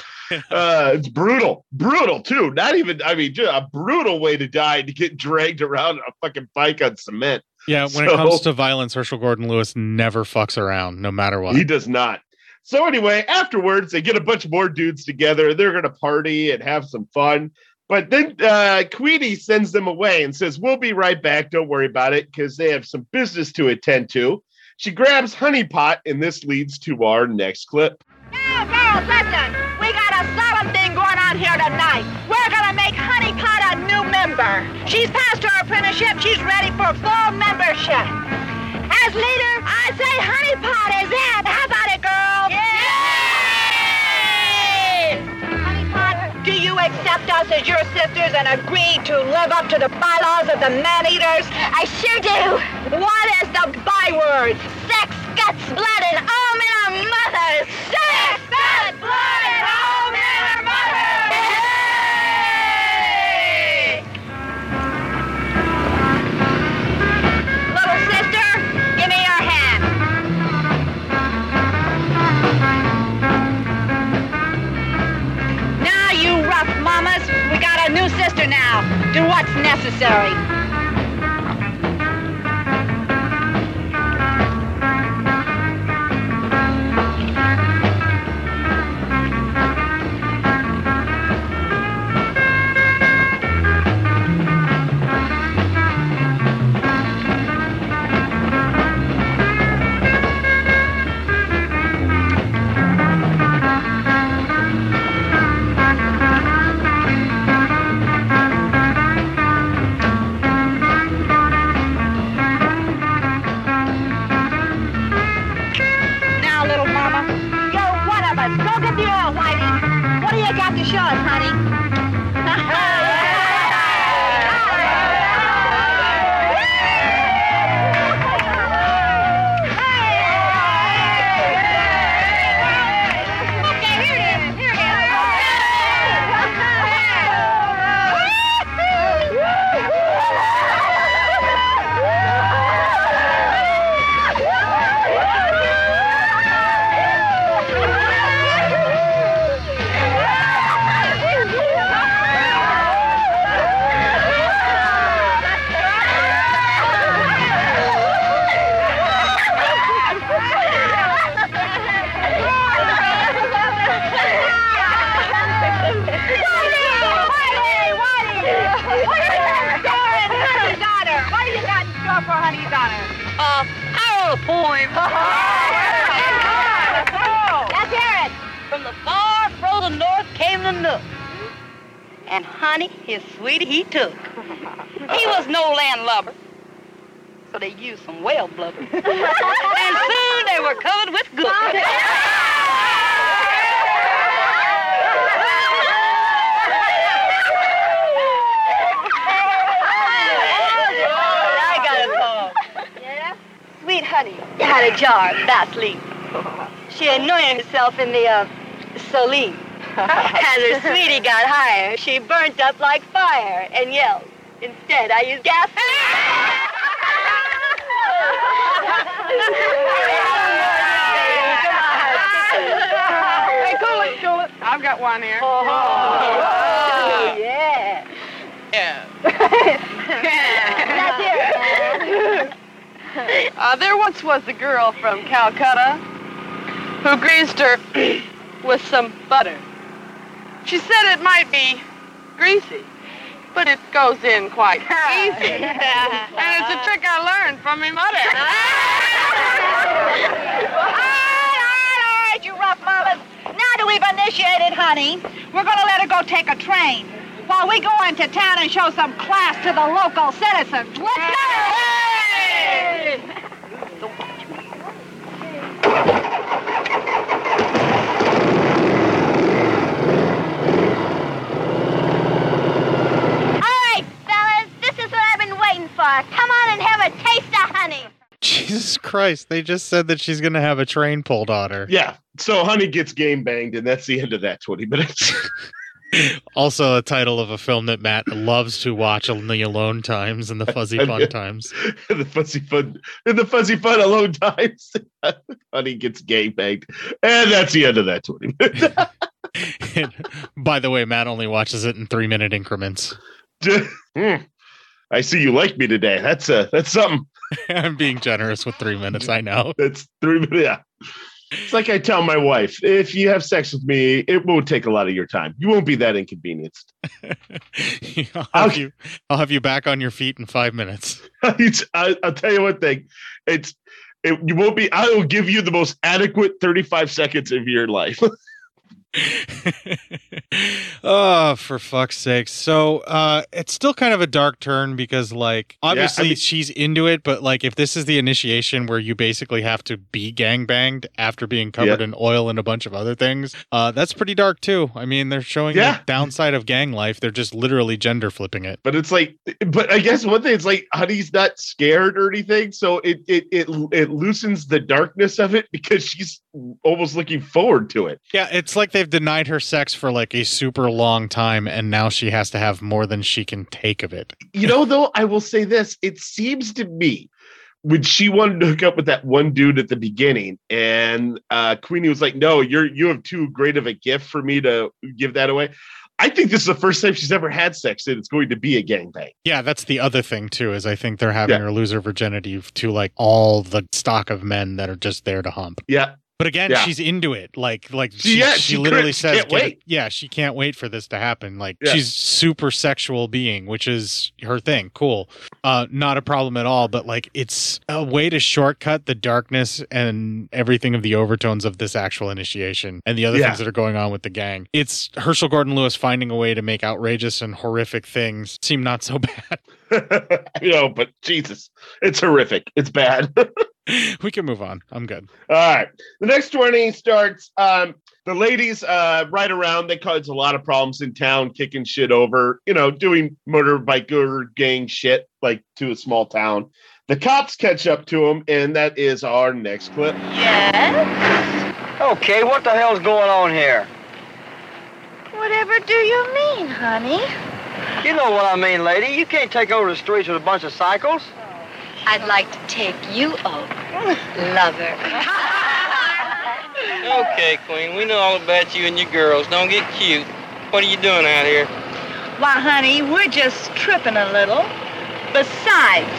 Uh, it's brutal, brutal too. Not even, I mean, just a brutal way to die to get dragged around a fucking bike on cement. Yeah, when So- it comes to violence, Herschell Gordon Lewis never fucks around, no matter what. He does not. So anyway, afterwards they get a bunch more dudes together. They're gonna party and have some fun. But then uh, Queenie sends them away and says, "We'll be right back. Don't worry about it, because they have some business to attend to." She grabs Honey Pot, and this leads to our next clip. Now, girls, listen. We got a solemn thing going on here tonight. We're gonna make Honey Pot a new member. She's passed her apprenticeship. She's ready for full membership. As leader, I say Honey Pot is in. Accept us as your sisters and agree to live up to the bylaws of the man-eaters? I sure do. What is the byword? Sex, guts, blood, and all men are mothers. Sex, guts, blood, and all men are mothers. New sister now. Do what's necessary. In the uh, saline. As her sweetie got higher, she burnt up like fire and yelled. Instead, I used gas. Hey, cool it, cool it. I've got one here. Oh, yeah. Yeah. Hear it. Uh, there once was a girl from Calcutta who greased her with some butter. She said it might be greasy, but it goes in quite easy. and it's a trick I learned from my mother. all right, all right, you rough mamas. Now that we've initiated honey, we're gonna let her go take a train while we go into town and show some class to the local citizens. Let's go! All right, fellas, this is what I've been waiting for. Come on and have a taste of honey. Jesus Christ! They just said that she's gonna have a train pulled on her. Yeah. So Honey gets game banged, and that's the end of that 20 minutes. Also, a title of a film that Matt loves to watch in the alone times and the fuzzy fun times. the fuzzy fun in the fuzzy fun alone times. Honey gets game banged. And that's the end of that 20 minutes. By the way, Matt only watches it in three minute increments. I see you like me today. That's uh that's something. I'm being generous with three minutes. I know. That's three minutes. Yeah. It's like I tell my wife, if you have sex with me, it won't take a lot of your time. You won't be that inconvenienced. I'll have, you, I'll have you back on your feet in five minutes. I, I'll tell you one thing. It's it, you won't be. I will give you the most adequate 35 seconds of your life. oh, for fuck's sake. So uh it's still kind of a dark turn because like obviously mean- she's into it, but like if this is the initiation where you basically have to be gangbanged after being covered Yeah. in oil and a bunch of other things, uh that's pretty dark too. I mean they're showing Yeah. the downside of gang life. They're just literally gender flipping it. but it's like, but I guess one thing it's like Honey's not scared or anything, so it it it it loosens the darkness of it because she's almost looking forward to it. Yeah, it's like they've denied her sex for like a super long time and now she has to have more than she can take of it. You know, though, I will say this: it seems to me when she wanted to hook up with that one dude at the beginning, and uh, Queenie was like, "No, you're you have too great of a gift for me to give that away." I think this is the first time she's ever had sex, and it's going to be a gangbang. Yeah, that's the other thing too, is I think they're having Yeah. her lose her virginity to like all the stock of men that are just there to hump. Yeah. But again, Yeah. she's into it. Like, like She- yeah, she, she literally couldn't- she says, can't wait. Yeah, she can't wait for this to happen. Like, Yeah. she's super sexual being, which is her thing. Cool, uh, not a problem at all. But like, it's a way to shortcut the darkness and everything of the overtones of this actual initiation and the other things that are going on with the gang. It's Herschell Gordon Lewis finding a way to make outrageous and horrific things seem not so bad. you know, but Jesus, it's horrific. It's bad. we can move on. I'm good. All right. The next 20 starts. Um, the ladies uh, ride around. They cause a lot of problems in town, kicking shit over, you know, doing motorbiker gang shit like to a small town. The cops catch up to them, and that is our next clip. Yes? Okay, what the hell's going on here? Whatever do you mean, honey? You know what I mean, lady. You can't take over the streets with a bunch of cycles. I'd like to take you over, lover. Okay, Queen, we know all about you and your girls. Don't get cute. What are you doing out here? Why, honey, we're just tripping a little. Besides,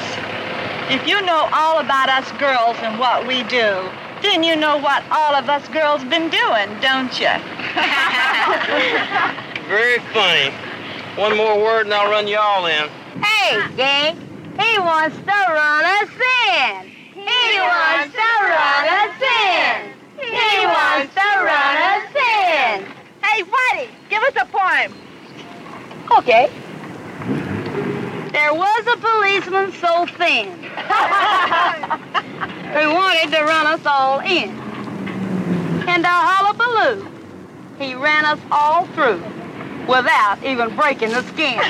if you know all about us girls and what we do, then you know what all of us girls been doing, don't you? Very funny. One more word and I'll run you all in. Hey, gang, he wants to run us in. He wants to run us in. He wants to run us in. Hey, Whitey, give us a poem. Okay. There was a policeman so thin who wanted to run us all in. And a hullabaloo, he ran us all through without even breaking the skin.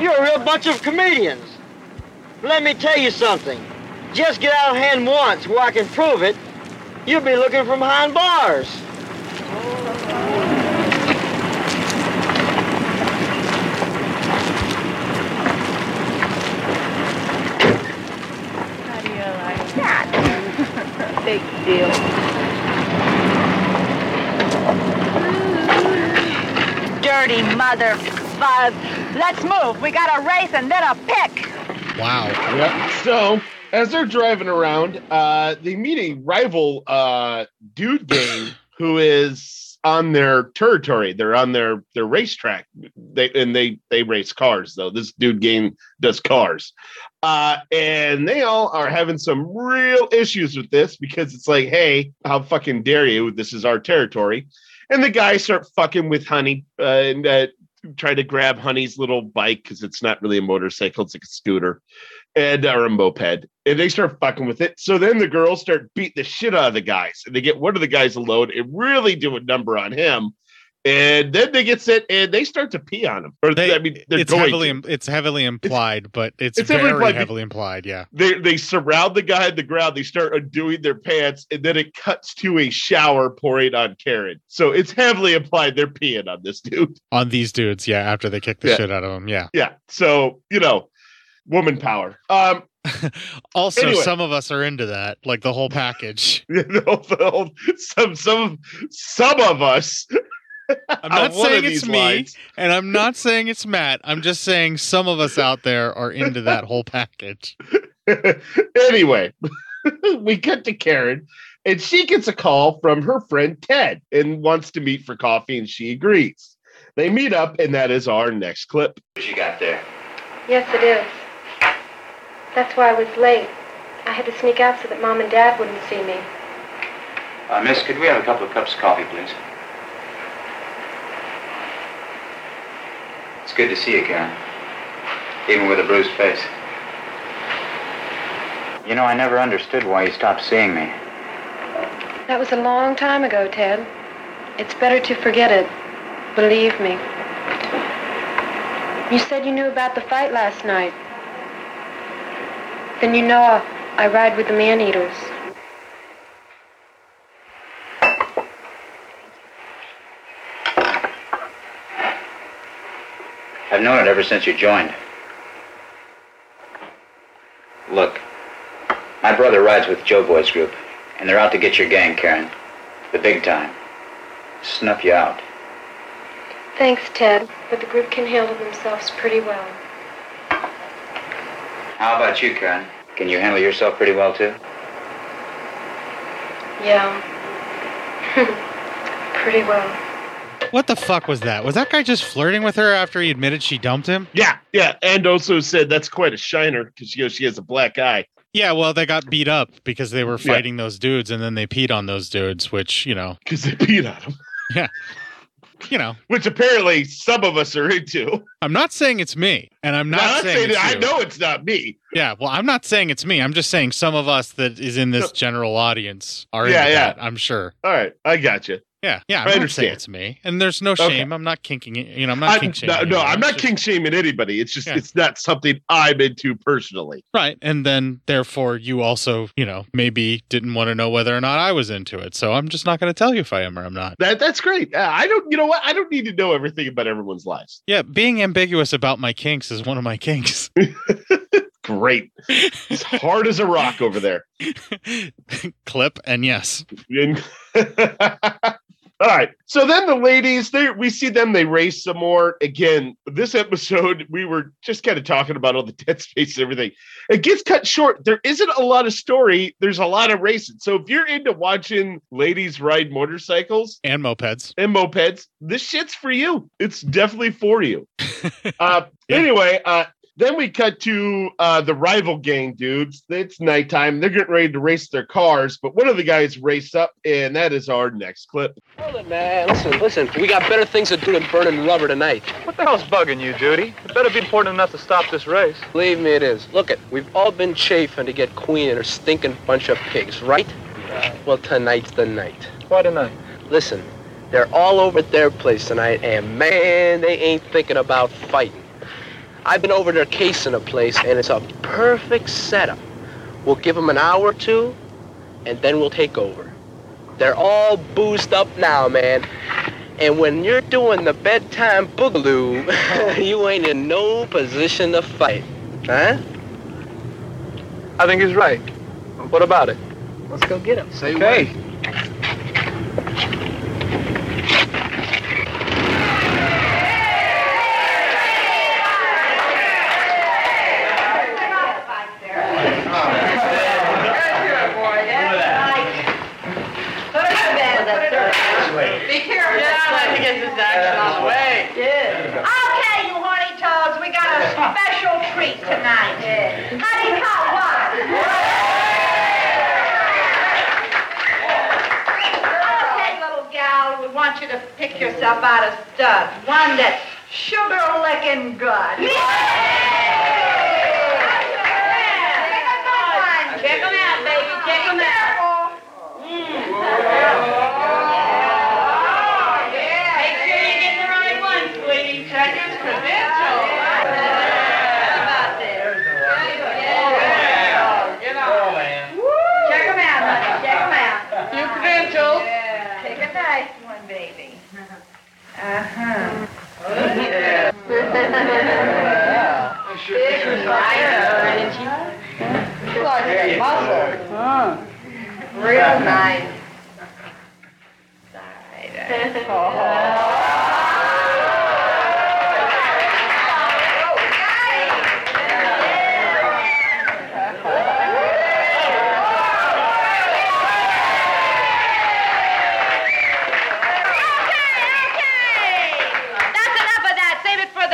You're a real bunch of comedians. Let me tell you something. Just get out of hand once where I can prove it, you'll be looking from behind bars. How do you like that? Big deal. Dirty mother fuzz. Let's move. We got a race and then a pick. Wow. Yep. So as they're driving around, uh, they meet a rival uh, dude gang who is on their territory. They're on their their racetrack. They and they they race cars though. This dude gang does cars, uh, and they all are having some real issues with this because it's like, hey, how fucking dare you? This is our territory. And the guys start fucking with Honey uh, and uh, try to grab Honey's little bike because it's not really a motorcycle; it's like a scooter and or a moped, and they start fucking with it. So then the girls start beat the shit out of the guys, and they get one of the guys alone and really do a number on him. And then they get set and they start to pee on him. Or I mean, they're It's heavily to. it's heavily implied, but it's, it's heavily very implied. heavily implied. Yeah. They they surround the guy in the ground. They start undoing their pants, and then it cuts to a shower pouring on Karen. So it's heavily implied they're peeing on this dude. On these dudes, yeah. After they kick the Yeah. shit out of him, yeah. Yeah. So you know, woman power. Um. Also, Anyway. some of us are into that, like the whole package. You know, the whole- some some some of us. I'm not saying it's me, lines- and I'm not saying it's Matt. I'm just saying some of us out there are into that whole package. anyway, we get to Karen, and she gets a call from her friend Ted and wants to meet for coffee, and she agrees. They meet up, and that is our next clip. What you got there? Yes, it is. That's why I was late. I had to sneak out so that Mom and Dad wouldn't see me. Uh, miss, could we have a couple of cups of coffee, please? It's good to see you, Karen. Even with a bruised face. You know, I never understood why you stopped seeing me. That was a long time ago, Ted. It's better to forget it. Believe me. You said you knew about the fight last night. Then you know I, I ride with the man-eaters. I've known it ever since you joined. Look, my brother rides with Joe Boy's group, and they're out to get your gang, Karen. The big time. Snuff you out. Thanks, Ted, but the group can handle themselves pretty well. How about you, Karen? Can you handle yourself pretty well, too? Yeah. pretty well. What the fuck was that? Was that guy just flirting with her after he admitted she dumped him? Yeah, yeah, and also said that's quite a shiner because she goes, she has a black eye. Yeah, well, they got beat up because they were Yeah. fighting those dudes, and then they peed on those dudes, which you know, because they peed on them. Yeah, you know, which apparently some of us are into. I'm not saying it's me, and I'm not, I'm not saying, saying I know it's not me. Yeah, well, I'm not saying it's me. I'm just saying some of us that is in this general audience are Yeah, into yeah. that. I'm sure. All right, I got you. Yeah, yeah. I I'm saying understand. it's me, and there's no Okay. shame. I'm not kinking it. You know, I'm not I- kink shaming. no, no. I'm not just- king shaming anybody. It's just Yeah. it's not something I'm into personally. Right. And then therefore you also, you know, maybe didn't want to know whether or not I was into it. So I'm just not going to tell you if I am or I'm not. That that's great. Uh, I don't. You know what? I don't need to know everything about everyone's lives. Yeah, being ambiguous about my kinks is one of my kinks. Great. It's hard as a rock over there. Clip and yes. All right. So then the ladies, they we see them, they race some more. Again, this episode, we were just kind of talking about all the dead space and everything. It gets cut short. There isn't a lot of story. There's a lot of racing. So if you're into watching ladies ride motorcycles and mopeds and mopeds, this shit's for you. It's definitely for you. uh, Anyway, uh, Then we cut to uh, the rival gang dudes. It's nighttime. They're getting ready to race their cars, but one of the guys race up, and that is our next clip. Hold it, man. Listen, listen. We got better things to do than burning rubber tonight. What the hell's bugging you, Duty? It better be important enough to stop this race. Believe me, it is. Look it, we've all been chafing to get Queen and her stinking bunch of pigs, right? Well, tonight's the night. Why tonight? Listen, they're all over at their place tonight, and man, they ain't thinking about fighting. I've been over their case in a place, and it's a perfect setup. We'll give them an hour or two, and then we'll take over. They're all boozed up now, man. And when you're doing the bedtime boogaloo, you ain't in no position to fight. Huh? I think he's right. What about it? Let's go get him. Say Okay. Be careful. Yeah, let's get this action on the way. Okay, you horny toads, we got a treat tonight. Honey hot Okay, little gal, we want you to pick yourself out a stud. One that's sugar licking good. Check 'em out, baby. Check 'em out. Uh-huh. Big fire, isn't she? Like muscle. Real nice. That's enough of that. Save it for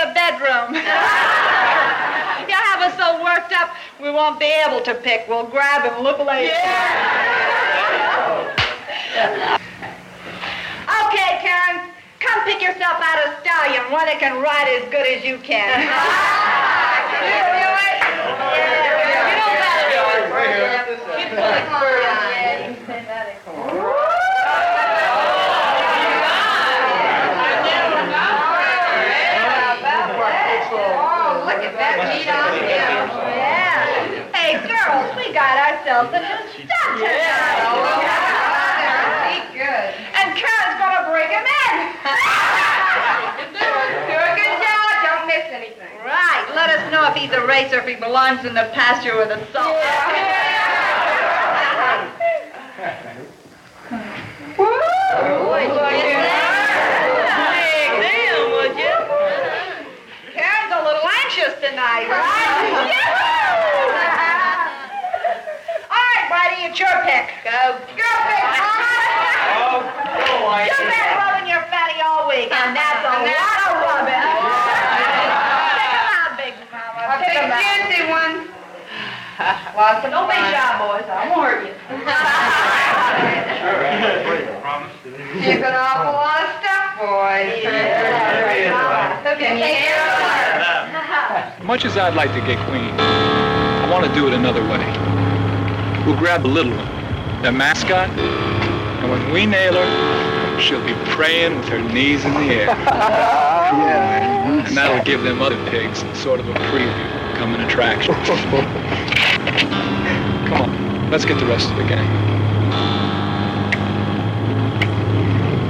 the bedroom. You'll have us so worked up, we won't be able to pick. We'll grab and look later. okay, Karen. Come pick yourself out a stallion, one that can ride as good as you can. Oh, look at that meat on him. Yeah. Hey, girls, we got ourselves a new stud tonight. Be good. And Karen's gonna bring him in. Do a good job. Don't miss anything. Right. Let us know if he's a racer, if he belongs in the pasture with a salt. Karen's a little anxious tonight, right? All right, Whitey, it's your pick. Go. Go, big mama. You've been rubbing your fatty all week, and that's a lot of rubbing. Pick 'em out, big mama. I'll Pick take 'em a out. fancy one. Well, don't be shy, boys. I won't hurt you. You've got an awful lot of stuff, boys. Okay, Much as I'd like to get Queen, I want to do it another way. We'll grab the little one, the mascot, and when we nail her, she'll be praying with her knees in the air. And that'll give them other pigs sort of a preview, coming attraction. Come on, let's get the rest of the gang.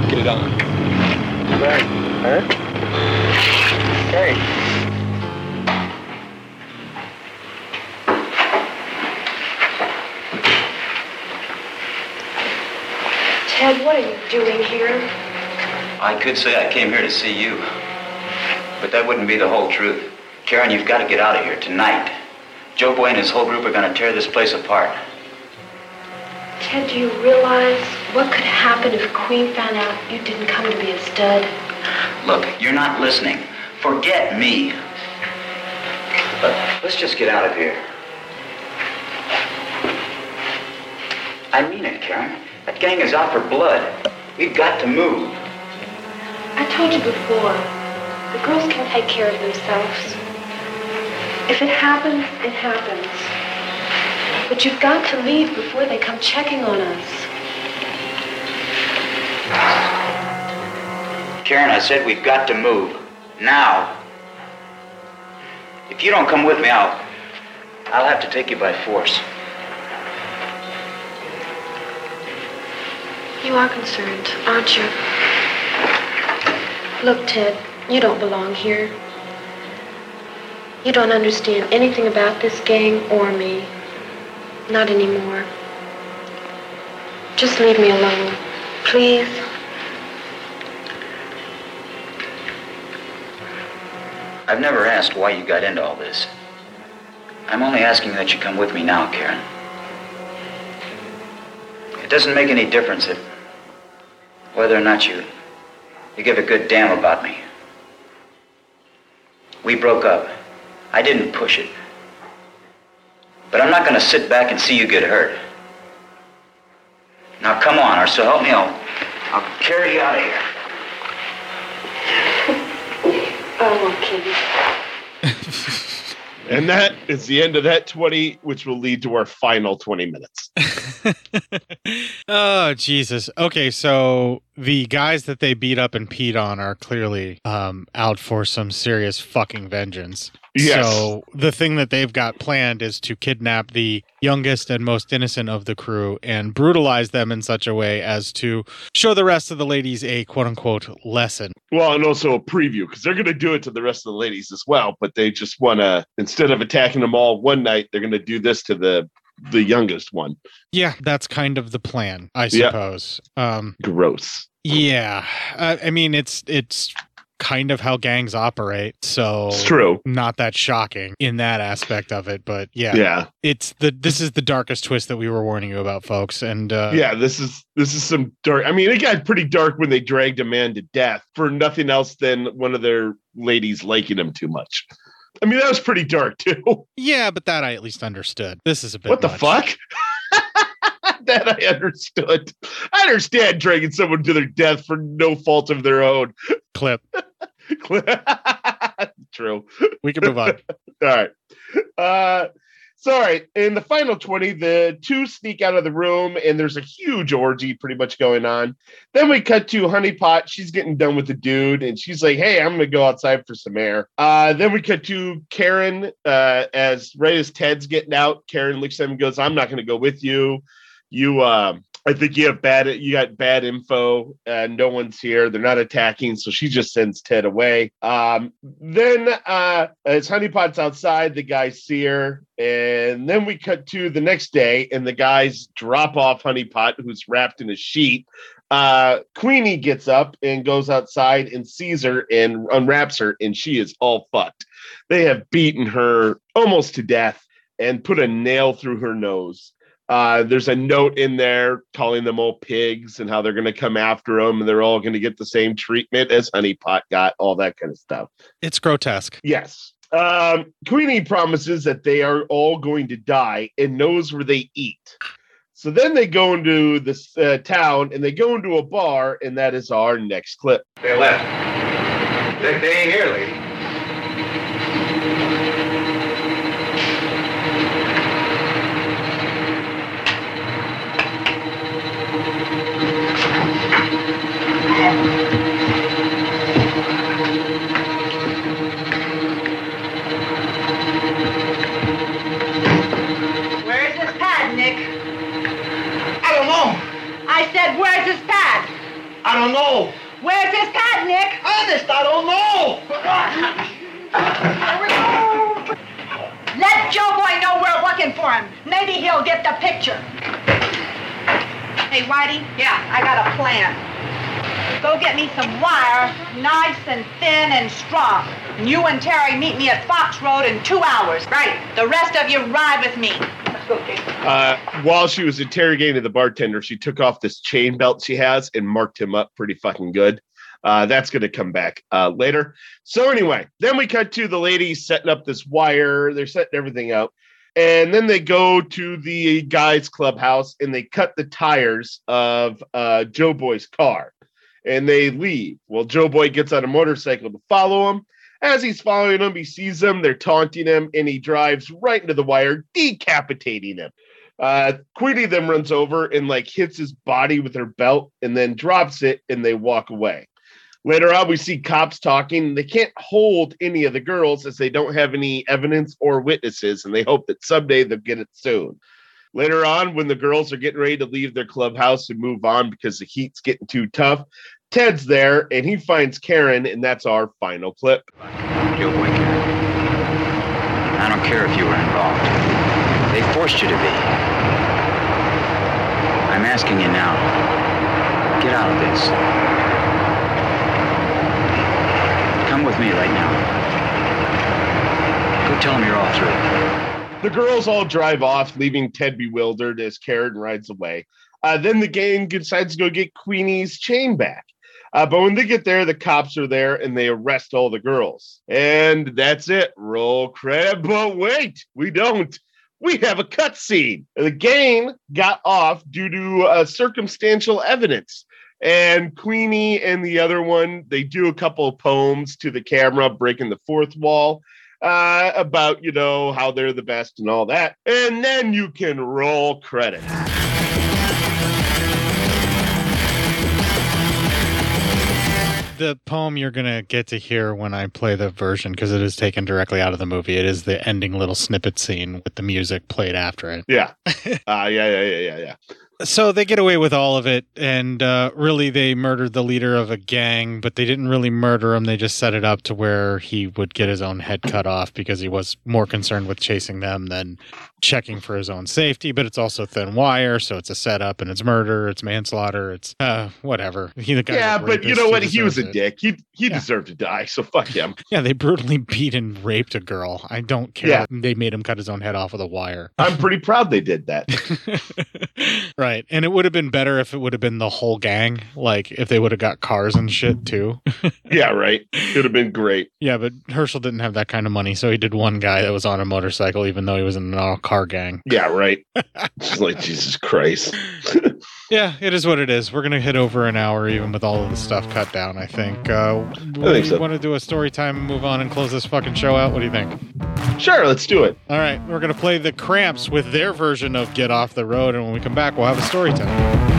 Get it on. Right. Huh? Hey. Ted, what are you doing here? I could say I came here to see you, but that wouldn't be the whole truth. Karen, you've got to get out of here tonight. Joe Boy and his whole group are going to tear this place apart. Ted, do you realize what could happen if Queen found out you didn't come to be a stud? Look, you're not listening. Forget me. Look, Let's just get out of here. I mean it, Karen. That gang is out for blood. We've got to move. I told you before, the girls can take care of themselves. If it happens, it happens. But you've got to leave before they come checking on us. Karen, I said we've got to move. Now. If you don't come with me, I'll. I'll have to take you by force. You are concerned, aren't you? Look, Ted, you don't belong here. You don't understand anything about this gang or me. Not anymore. Just leave me alone, please. I've never asked why you got into all this. I'm only asking that you come with me now, Karen. It doesn't make any difference if whether or not you you give a good damn about me. We broke up. I didn't push it. But I'm not going to sit back and see you get hurt. Now come on, or so help me, I'll, I'll carry you out of here. Oh, okay. And that is the end of that 20, which will lead to our final 20 minutes. Oh Jesus. Okay, so the guys that they beat up and peed on are clearly um, out for some serious fucking vengeance. Yes. So the thing that they've got planned is to kidnap the youngest and most innocent of the crew and brutalize them in such a way as to show the rest of the ladies a quote unquote lesson. Well, and also a preview because they're going to do it to the rest of the ladies as well. But they just want to, instead of attacking them all one night, they're going to do this to the the youngest one. Yeah, that's kind of the plan, I suppose. Um, Gross. Yeah, uh, I mean it's it's kind of how gangs operate, so It's true. Not that shocking in that aspect of it, but yeah, Yeah. It's the this is the darkest twist that we were warning you about, folks, and uh, yeah, this is this is some dark. I mean, it got pretty dark when they dragged a man to death for nothing else than one of their ladies liking him too much. I mean, that was pretty dark too. yeah, but that I at least understood. This is a bit What the much. fuck? that I understood. I understand dragging someone to their death for no fault of their own. Clip. Clip. True. We can move on. All right. Uh, so, all right. In the final 20, the two sneak out of the room, and there's a huge orgy pretty much going on. Then we cut to Honey Pot. She's getting done with the dude, and she's like, Hey, I'm going to go outside for some air. Uh, then we cut to Karen. Uh, as right as Ted's getting out, Karen looks at him and goes, I'm not going to go with you. You, um, I think you have bad, you got bad info, and no one's here. They're not attacking, so she just sends Ted away. Um, then, uh, as Honeypot's outside, the guys see her, and then we cut to the next day, and the guys drop off Honeypot, who's wrapped in a sheet. Uh, Queenie gets up and goes outside and sees her and unwraps her, and she is all fucked. They have beaten her almost to death and put a nail through her nose. Uh, there's a note in there calling them all pigs and how they're going to come after them and they're all going to get the same treatment as Honeypot got, all that kind of stuff. It's grotesque. Yes. Um, Queenie promises that they are all going to die and knows where they eat. So then they go into this uh, town and they go into a bar, and that is our next clip. They left. They, they ain't here, lady. I said, where's his pad? I don't know. Where's his pad, Nick? Honest, I don't know. Let Joe Boy know we're looking for him. Maybe he'll get the picture. Hey, Whitey? Yeah, I got a plan. Go get me some wire, nice and thin and strong. And you and Terry meet me at Fox Road in two hours. Right. The rest of you ride with me. Uh, while she was interrogating the bartender, she took off this chain belt she has and marked him up pretty fucking good. Uh, that's going to come back uh, later. So anyway, then we cut to the ladies setting up this wire. They're setting everything up. And then they go to the guys' clubhouse and they cut the tires of uh, Joe Boy's car and they leave. Well, Joe Boy gets on a motorcycle to follow him. As he's following him, he sees them, they're taunting him, and he drives right into the wire, decapitating him. Uh, Queenie then runs over and like hits his body with her belt and then drops it and they walk away. Later on, we see cops talking. They can't hold any of the girls as they don't have any evidence or witnesses, and they hope that someday they'll get it soon. Later on, when the girls are getting ready to leave their clubhouse and move on because the heat's getting too tough, Ted's there and he finds Karen, and that's our final clip. Joe Boy, Karen. I don't care if you were involved. They forced you to be. I'm asking you now. Get out of this. Come with me right now. Go tell them you're all through. The girls all drive off, leaving Ted bewildered as Karen rides away. Uh, then the gang decides to go get Queenie's chain back. Uh, but when they get there, the cops are there and they arrest all the girls. And that's it. Roll credit. But wait, we don't. We have a cutscene. The gang got off due to uh, circumstantial evidence. And Queenie and the other one, they do a couple of poems to the camera, breaking the fourth wall uh, about, you know, how they're the best and all that. And then you can roll credits. The poem you're gonna get to hear when I play the version because it is taken directly out of the movie. It is the ending little snippet scene with the music played after it. Yeah. Uh, yeah, yeah, yeah, yeah, yeah. So they get away with all of it, and uh, really they murdered the leader of a gang, but they didn't really murder him. They just set it up to where he would get his own head cut off because he was more concerned with chasing them than checking for his own safety. But it's also thin wire, so it's a setup, and it's murder, it's manslaughter, it's uh, whatever. He the Yeah, but you know what? He was a it. dick. He he deserved to die. So fuck him. Yeah, they brutally beat and raped a girl. I don't care. Yeah. They made him cut his own head off with a wire. I'm pretty proud they did that. Right. And it would have been better if it would have been the whole gang. Like if they would have got cars and shit too. yeah, right. It would have been great. yeah, but Herschell didn't have that kind of money, so he did one guy that was on a motorcycle, even though he was in an all car gang. Yeah, right. Just like Jesus Christ. Yeah, it is what it is. We're gonna hit over an hour, even with all of the stuff cut down. I think. Uh, I think so. Want to do a story time and move on and close this fucking show out? What do you think? Sure, let's do it. All right, we're gonna play the Cramps with their version of "Get Off the Road," and when we come back, we'll have a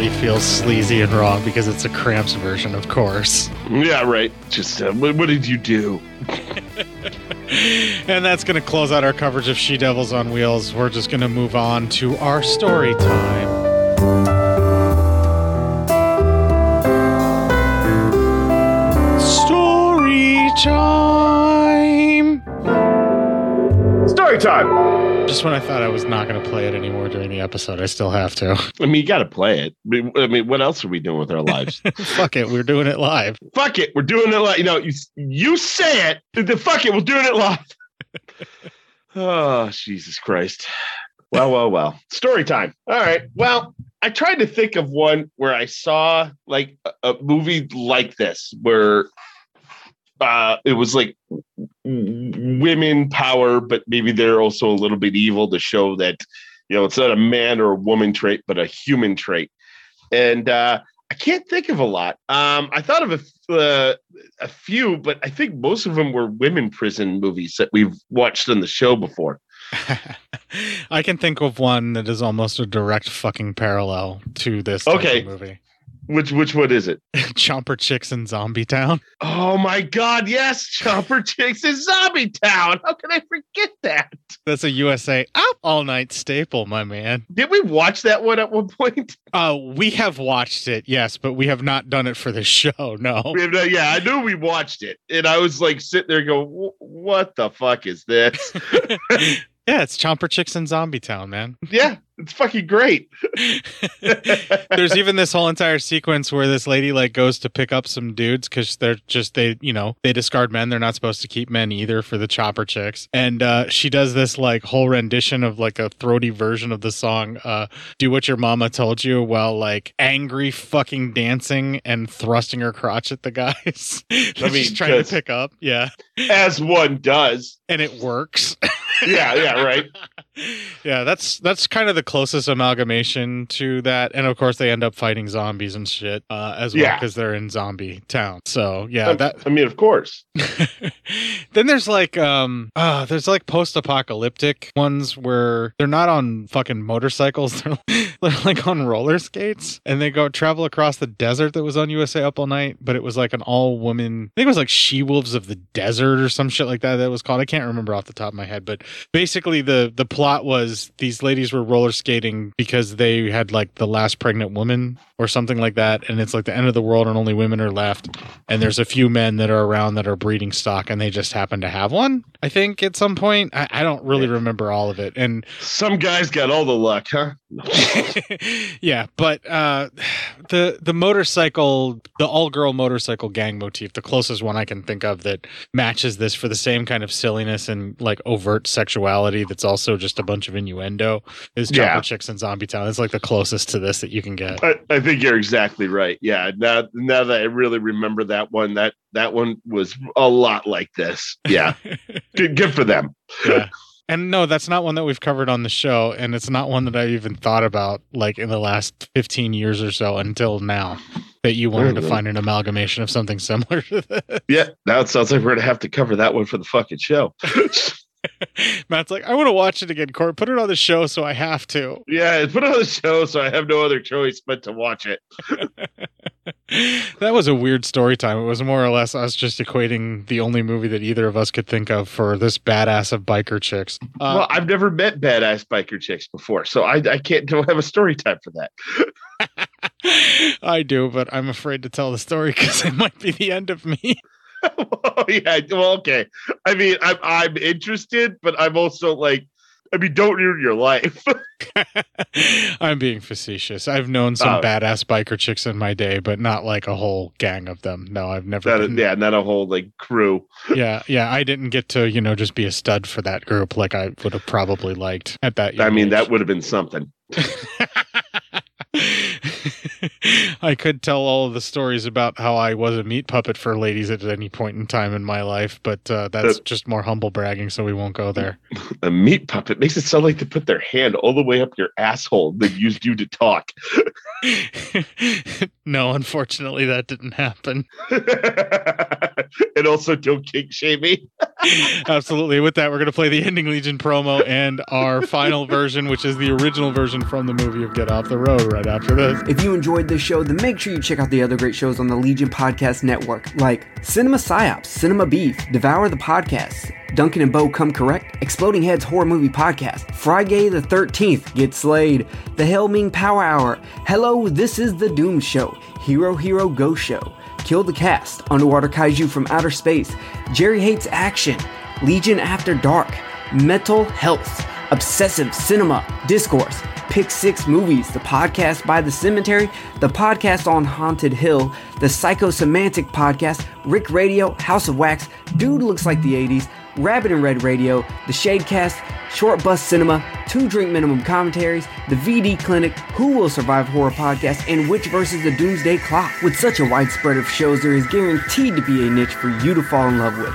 it feels sleazy and wrong because it's a Cramps version, of course. Yeah, right. Just uh, what, what did you do? And that's going to close out our coverage of She Devils on Wheels. We're just going to move on to our story time. Story time. Story time. Just when I thought I was not going to play it anymore during the episode, I still have to. I mean, you got to play it. I mean, what else are we doing with our lives? Fuck it, we're doing it live. fuck it, we're doing it live. You know, you you say it. The fuck it, we're doing it live. oh, Jesus Christ. Well, well, well. Story time. All right. Well, I tried to think of one where I saw like a, a movie like this, where uh, it was like women power, but maybe they're also a little bit evil to show that You know, it's not a man or a woman trait, but a human trait. And uh, I can't think of a lot. Um, I thought of a, uh, a few, but I think most of them were women prison movies that we've watched on the show before. I can think of one that is almost a direct fucking parallel to this Okay. movie. Which which one is it? Chopper Chicks in Zombie Town. Oh my God! Yes, Chopper Chicks in Zombie Town. How can I forget that? That's a USA up all night staple, my man. Did we watch that one at one point? Uh, we have watched it, yes, but we have not done it for the show. No. We have no- yeah, I knew we watched it, and I was like sitting there going, "Wh- "What the fuck is this?" Yeah, it's Chopper Chicks in Zombie Town, man. yeah, it's fucking great. There's even this whole entire sequence where this lady like goes to pick up some dudes because they're just they you know they discard men. They're not supposed to keep men either for the Chopper Chicks, and uh, she does this like whole rendition of like a throaty version of the song uh, "Do What Your Mama Told You" while like angry fucking dancing and thrusting her crotch at the guys. I mean, she's trying to pick up, yeah, As one does. And it works. Yeah, yeah, right. yeah, that's that's kind of the closest amalgamation to that, and of course they end up fighting zombies and shit uh, as well Yeah. because they're in zombie town. So yeah, Um, that I mean, of course. then there's like um uh there's like post-apocalyptic ones where they're not on fucking motorcycles they're, they're like on roller skates and they go travel across the desert that was on USA Up All Night but it was like an all woman I think it was like She Wolves of the Desert or some shit like that that was called I can't remember off the top of my head but basically the the plot was these ladies were roller skating because they had like the last pregnant woman or something like that and it's like the end of the world and only women are left and there's a few men that are around that are breeding stock and they just happen to have one i think at some point i, I don't really remember all of it and Some guys got all the luck, huh? yeah but uh the the motorcycle the all-girl motorcycle gang motif the closest one i can think of that matches this for the same kind of silliness and like overt sexuality that's also just a bunch of innuendo is Chopper Yeah. chicks in zombie town it's like the closest to this that you can get I, I think you're exactly right. Yeah. Now, now that I really remember that one, that that one was a lot like this. Yeah. good, good for them. yeah. And no, that's not one that we've covered on the show, and it's not one that I even thought about like in the last fifteen years or so until now. That you wanted to Mhm. find an amalgamation of something similar to this. Yeah. Now it sounds like we're gonna have to cover that one for the fucking show. Matt's like, I want to watch it again, Court. Put it on the show, so I have to. yeah, put it on the show, so I have no other choice but to watch it. That was a weird story time. It was more or less us just equating the only movie that either of us could think of for this badass of biker chicks. Uh, well, I've never met badass biker chicks before, so I, I can't don't have a story time for that. I do, but I'm afraid to tell the story because it might be the end of me. oh yeah, well, okay. I mean, I'm I'm interested, but I'm also like, I mean, don't ruin your life. I'm being facetious. I've known some Oh. badass biker chicks in my day, but not like a whole gang of them. No, I've never. Not a- yeah, not a whole like crew. yeah, yeah. I didn't get to you know just be a stud for that group like I would have probably liked at that. I mean, age. that would have been something. I could tell all of the stories about how I was a meat puppet for ladies at any point in time in my life, but uh, that's Uh, just more humble bragging, so we won't go there. A meat puppet makes it sound like they put their hand all the way up your asshole. They used you to talk. no, unfortunately, that didn't happen. and also, don't kink shame me. Absolutely. With that, we're going to play the Ending Legion promo and our final version, which is the original version from the movie of Get Off the Road, right after this. If you enjoyed this show, then make sure you check out the other great shows on the Legion Podcast Network, like Cinema Psyops, Cinema Beef, Devour the Podcast, Duncan and Bo Come Correct, Exploding Heads Horror Movie Podcast, Friday the 13th, Get Slayed, The Helming Power Hour, Hello, This is the Doom Show, Hero Hero Go Show, Kill the Cast, Underwater Kaiju from Outer Space, Jerry Hates Action, Legion After Dark, Mental Health, Obsessive Cinema, Discourse, Pick Six Movies, the podcast by The Cemetery, the podcast on Haunted Hill, the Psychosemantic podcast, Rick Radio, House of Wax, Dude Looks Like the 80s, Rabbit and Red Radio, the Shadecast, Short Bus Cinema, Two Drink Minimum Commentaries, the VD Clinic, Who Will Survive Horror Podcast, and Which versus the Doomsday Clock. With such a wide spread of shows, there is guaranteed to be a niche for you to fall in love with.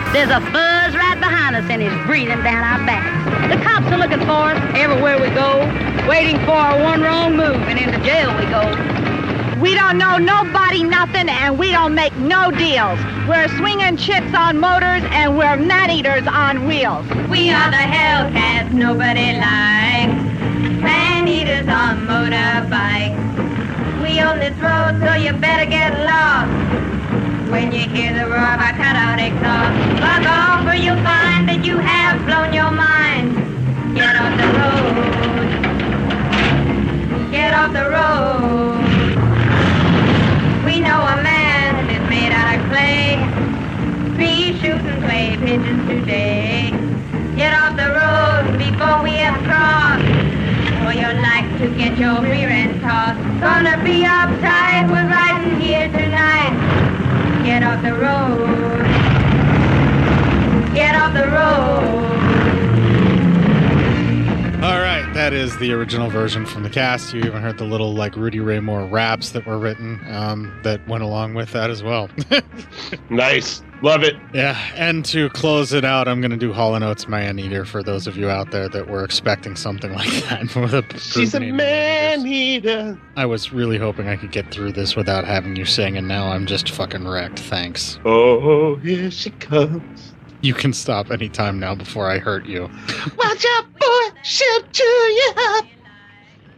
There's a buzz right behind us and it's breathing down our backs. The cops are looking for us everywhere we go, waiting for our one wrong move, and into jail we go. We don't know nobody nothing and we don't make no deals. We're swinging chips on motors and we're man eaters on wheels. We are the Hellcats nobody likes. Man eaters on motorbikes. We own this road, so you better get lost. When you hear the roar of our cutout exhaust, fuck off or you'll find that you have blown your mind. Get off the road. Get off the road. We know a man that is made out of clay. Three shooting clay pigeons today. Get off the road before we have crossed. Or you'll like to get your rear end tossed. Gonna be uptight, we're riding here tonight. Get off the road. Get off the road. That is the original version from the cast. You even heard the little like Rudy Ray Moore raps that were written um, that went along with that as well. nice, love it. Yeah, and to close it out, I'm going to do Hall and Oates Man Eater for those of you out there that were expecting something like that. For the She's a man eater. I was really hoping I could get through this without having you sing, and now I'm just fucking wrecked. Thanks. Oh, here she comes. You can stop anytime now before I hurt you. Watch out, boy, she'll chew you up.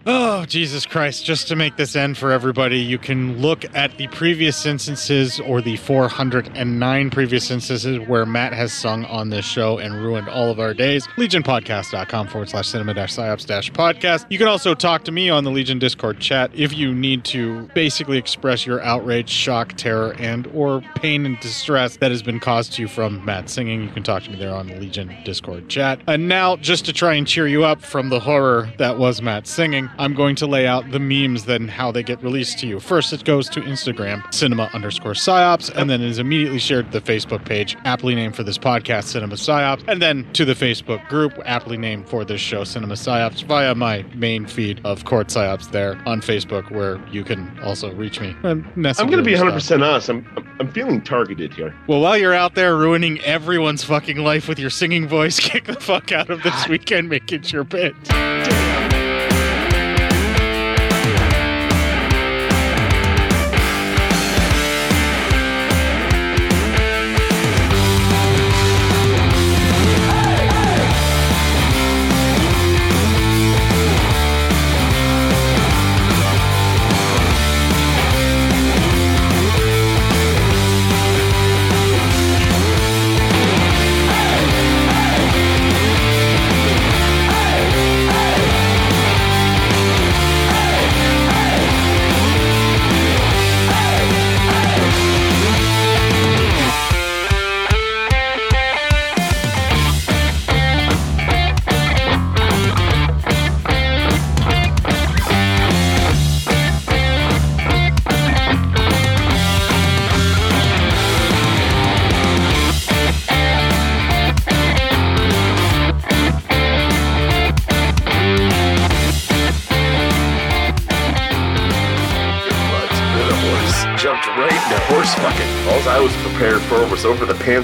Oh, Jesus Christ. Just to make this end for everybody, you can look at the previous instances or the 409 previous instances where Matt has sung on this show and ruined all of our days. LegionPodcast.com forward slash cinema dash psyops dash podcast. You can also talk to me on the Legion Discord chat if you need to basically express your outrage, shock, terror, and or pain and distress that has been caused to you from Matt singing. You can talk to me there on the Legion Discord chat. And now, just to try and cheer you up from the horror that was Matt singing, I'm going to lay out the memes then how they get released to you. First, it goes to Instagram, cinema underscore psyops, and then is immediately shared to the Facebook page, aptly named for this podcast, Cinema Psyops, and then to the Facebook group, aptly named for this show, Cinema Psyops, via my main feed of Court Psyops there on Facebook, where you can also reach me. I'm going to be and 100 stuff. percent honest. I'm I'm- feeling targeted here. Well, while you're out there ruining everyone's fucking life with your singing voice, kick the fuck out of this weekend, make it your bit.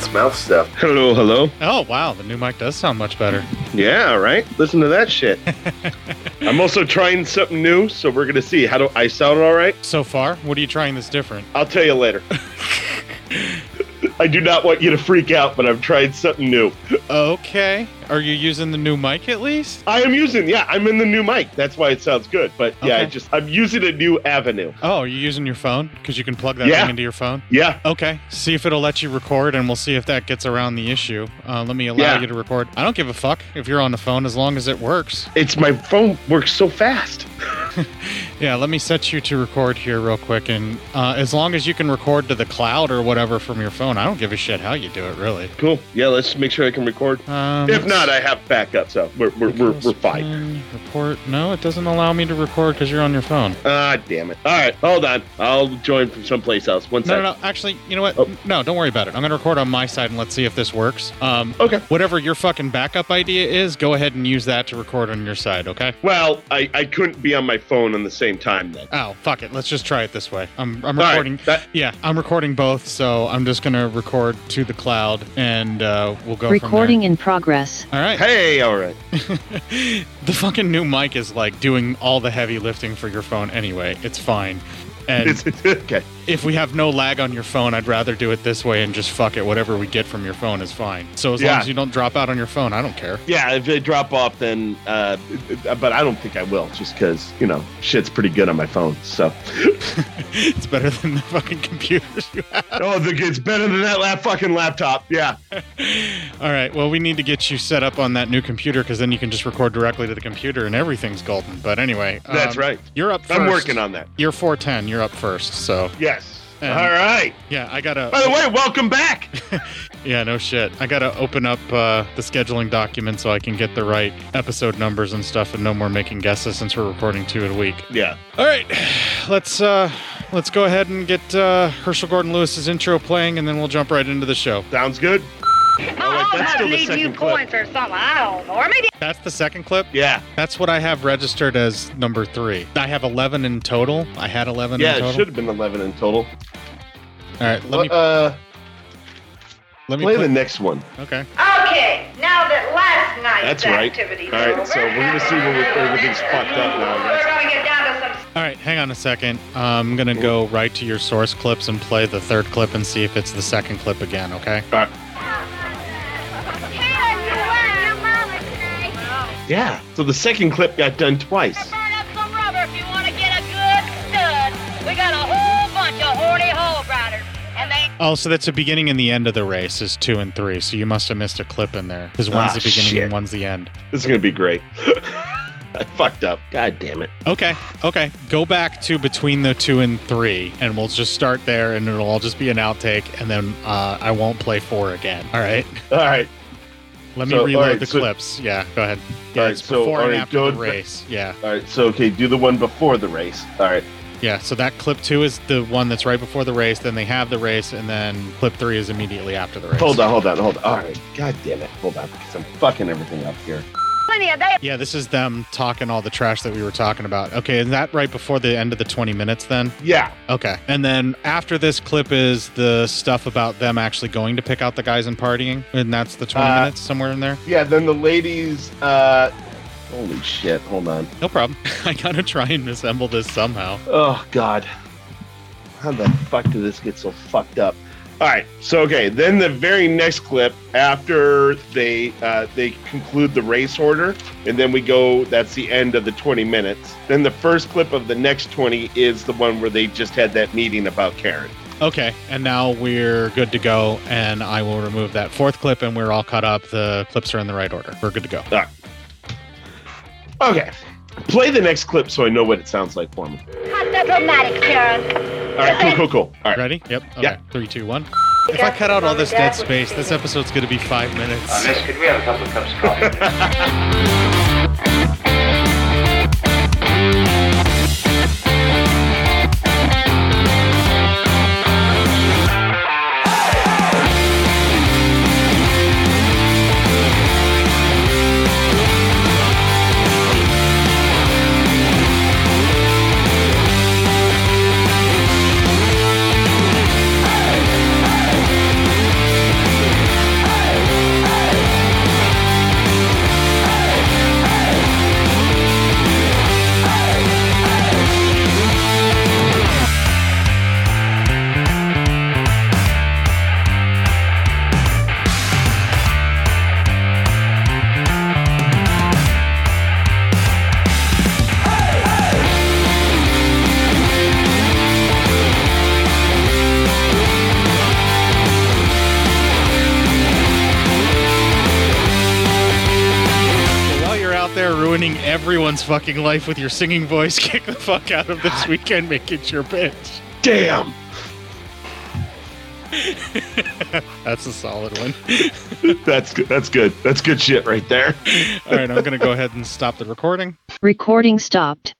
Over mouth stuff. Hello, hello. Oh, wow, the new mic does sound much better. Yeah, right. Listen to that shit. I'm also trying something new, so we're gonna see. How do I sound? All right. So far, what are you trying that's different? I'll tell you later. I do not want you to freak out, but I've tried something new. Okay. Are you using the new mic at least? I am using, yeah, I'm in the new mic. That's why it sounds good. But yeah, I just I'm using a new avenue. Oh, are you using your phone? Because you can plug that Yeah. thing into your phone? Yeah. Okay. See if it'll let you record, and we'll see if that gets around the issue. Uh, let me allow Yeah. you to record. I don't give a fuck if you're on the phone as long as it works. It's my phone works so fast. Yeah, let me set you to record here real quick, and uh, as long as you can record to the cloud or whatever from your phone, I don't give a shit how you do it. Really. Cool. Yeah, let's make sure I can record. Um, if not, I have backup, so we're we're we're, we're fine. Report? No, it doesn't allow me to record because you're on your phone. Ah, damn it. All right, hold on. I'll join from someplace else. One No, second. no, no. Actually, you know what? No, don't worry about it. I'm going to record on my side and let's see if this works. Um, okay. Whatever your fucking backup idea is, go ahead and use that to record on your side, okay? Well, I, I couldn't be on my phone on the same time then. Oh, fuck it. Let's just try it this way. I'm, I'm All right, recording. yeah, I'm recording both, so I'm just going to record to the cloud and uh, we'll go Recording in progress. All right. Hey, all right. The fucking new mic is like doing all the heavy lifting for your phone anyway. It's fine. And okay. If we have no lag on your phone, I'd rather do it this way and just fuck it. Whatever we get from your phone is fine. So as long as you don't drop out on your phone, I don't care. Yeah, if they drop off, then. Uh, but I don't think I will, just because you know shit's pretty good on my phone. So. it's better than the fucking computers you have. Oh, the, it's better than that lap fucking laptop. Yeah. All right. Well, we need to get you set up on that new computer because then you can just record directly to the computer and everything's golden. But anyway, That's um, right. You're up. First. I'm working on that. You're 410. You're up first. So Yes. And- All right. yeah, I gotta. By the way, welcome back. Yeah, no shit. I gotta open up uh, the scheduling document so I can get the right episode numbers and stuff, and no more making guesses since we're recording two in a week. Yeah. All right, let's uh, let's go ahead and get uh, Herschell Gordon Lewis's intro playing, and then we'll jump right into the show. Sounds good. Oh, that's still the new second clip. points or something. I don't know. Or maybe That's the second clip. Yeah. That's what I have registered as number three. I have eleven in total. I had eleven. Yeah, in it should have been 11 in total. All right, let me uh, let me play put- the next one. Okay. Okay, now that last night's That's right. activities All right, over, so we're gonna see where everything's fucked up now. we're gonna get down to some All right, hang on a second. I'm gonna go right to your source clips and play the third clip and see if it's the second clip again. Okay. All right. Yeah. So the second clip got done twice. some rubber if you want to get a good stud. We got a whole bunch of horny hole riders, and they Oh, so that's the beginning and the end of the race is two and three. So you must have missed a clip in there because one's Ah, the beginning shit. and one's the end. This is gonna be great. I fucked up. God damn it. Okay, okay. Go back to between the two and three, and we'll just start there, and it'll all just be an outtake, and then uh, I won't play four again. All right. All right. Let me So, reload right, the so- clips. Yeah, go ahead. Yeah, All right, so, before all and right, after the race. Yeah. All right. So okay, do the one before the race. All right. Yeah, so that clip two is the one that's right before the race. Then they have the race, and then clip three is immediately after the race. Hold on. Hold on. Hold on. All right. God damn it. Hold on, because I'm fucking everything up here. Plenty of they. Yeah, this is them talking all the trash that we were talking about. Okay, is that right before the end of the 20 minutes then? Yeah. Okay. And then after this clip is the stuff about them actually going to pick out the guys and partying, and that's the 20 Uh, minutes somewhere in there? Yeah. Then the ladies. uh Holy shit. Hold on. No problem. I gotta try and assemble this somehow. Oh God. How the fuck did this get so fucked up? All right. So okay, then the very next clip after they uh, they conclude the race order, and then we go. That's the end of the 20 minutes. Then the first clip of the next 20 is the one where they just had that meeting about Karen. Okay, and now we're good to go, and I will remove that fourth clip, and we're all caught up. The clips are in the right order. We're good to go. All right. Okay. Play the next clip so I know what it sounds like for me. Hot diplomatics, Karen. All right. Cool. Cool. Cool. All right. Ready? Yep. Okay. Yeah. Three, two, one. If I cut out all this dead space, this episode's gonna be five minutes. Uh, miss, could we have a couple of cups of coffee? everyone's fucking life with your singing voice. Kick the fuck out of this weekend, make it your bitch. Damn. That's a solid one. That's good. That's good. That's good shit right there. All right, I'm gonna go ahead and stop the recording. Recording stopped.